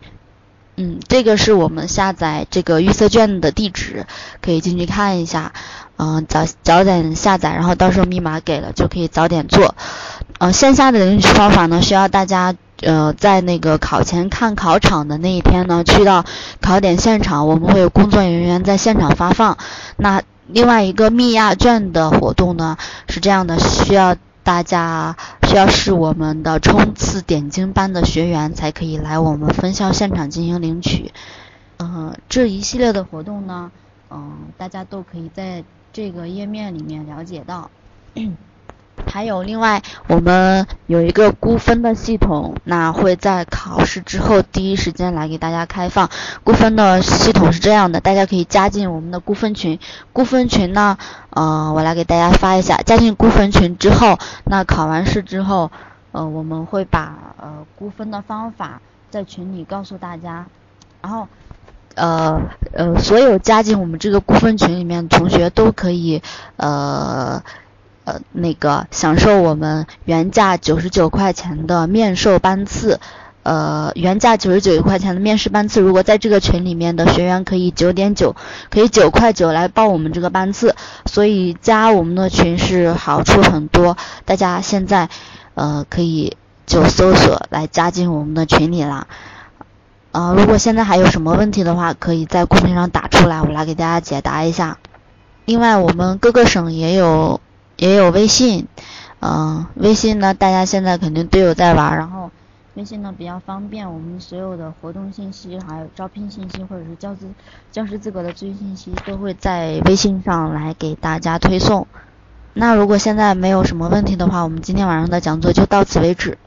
嗯，这个是我们下载这个预测卷的地址，可以进去看一下。嗯，早早点下载，然后到时候密码给了就可以早点做。呃，线下的领取方法呢，需要大家呃在那个考前看考场的那一天呢，去到考点现场，我们会有工作人员在现场发放。那另外一个密押卷的活动呢，是这样的，需要大家需要是我们的冲刺点睛班的学员才可以来我们分校现场进行领取。嗯，这一系列的活动呢，嗯，大家都可以在。这个页面里面了解到，还有另外我们有一个估分的系统，那会在考试之后第一时间来给大家开放。估分的系统是这样的，大家可以加进我们的估分群。估分群呢，呃，我来给大家发一下。加进估分群之后，那考完试之后，呃，我们会把呃估分的方法在群里告诉大家，然后。呃呃，所有加进我们这个估分群里面的同学都可以呃呃那个享受我们原价九十九块钱的面授班次，呃原价九十九块钱的面试班次，如果在这个群里面的学员可以九点九，可以九块九来报我们这个班次，所以加我们的群是好处很多，大家现在呃可以就搜索来加进我们的群里啦。呃，如果现在还有什么问题的话，可以在公屏上打出来，我来给大家解答一下。另外，我们各个省也有也有微信，嗯，微信呢，大家现在肯定都有在玩，然后微信呢比较方便，我们所有的活动信息、还有招聘信息或者是教资教师资格的最新信息都会在微信上来给大家推送。那如果现在没有什么问题的话，我们今天晚上的讲座就到此为止。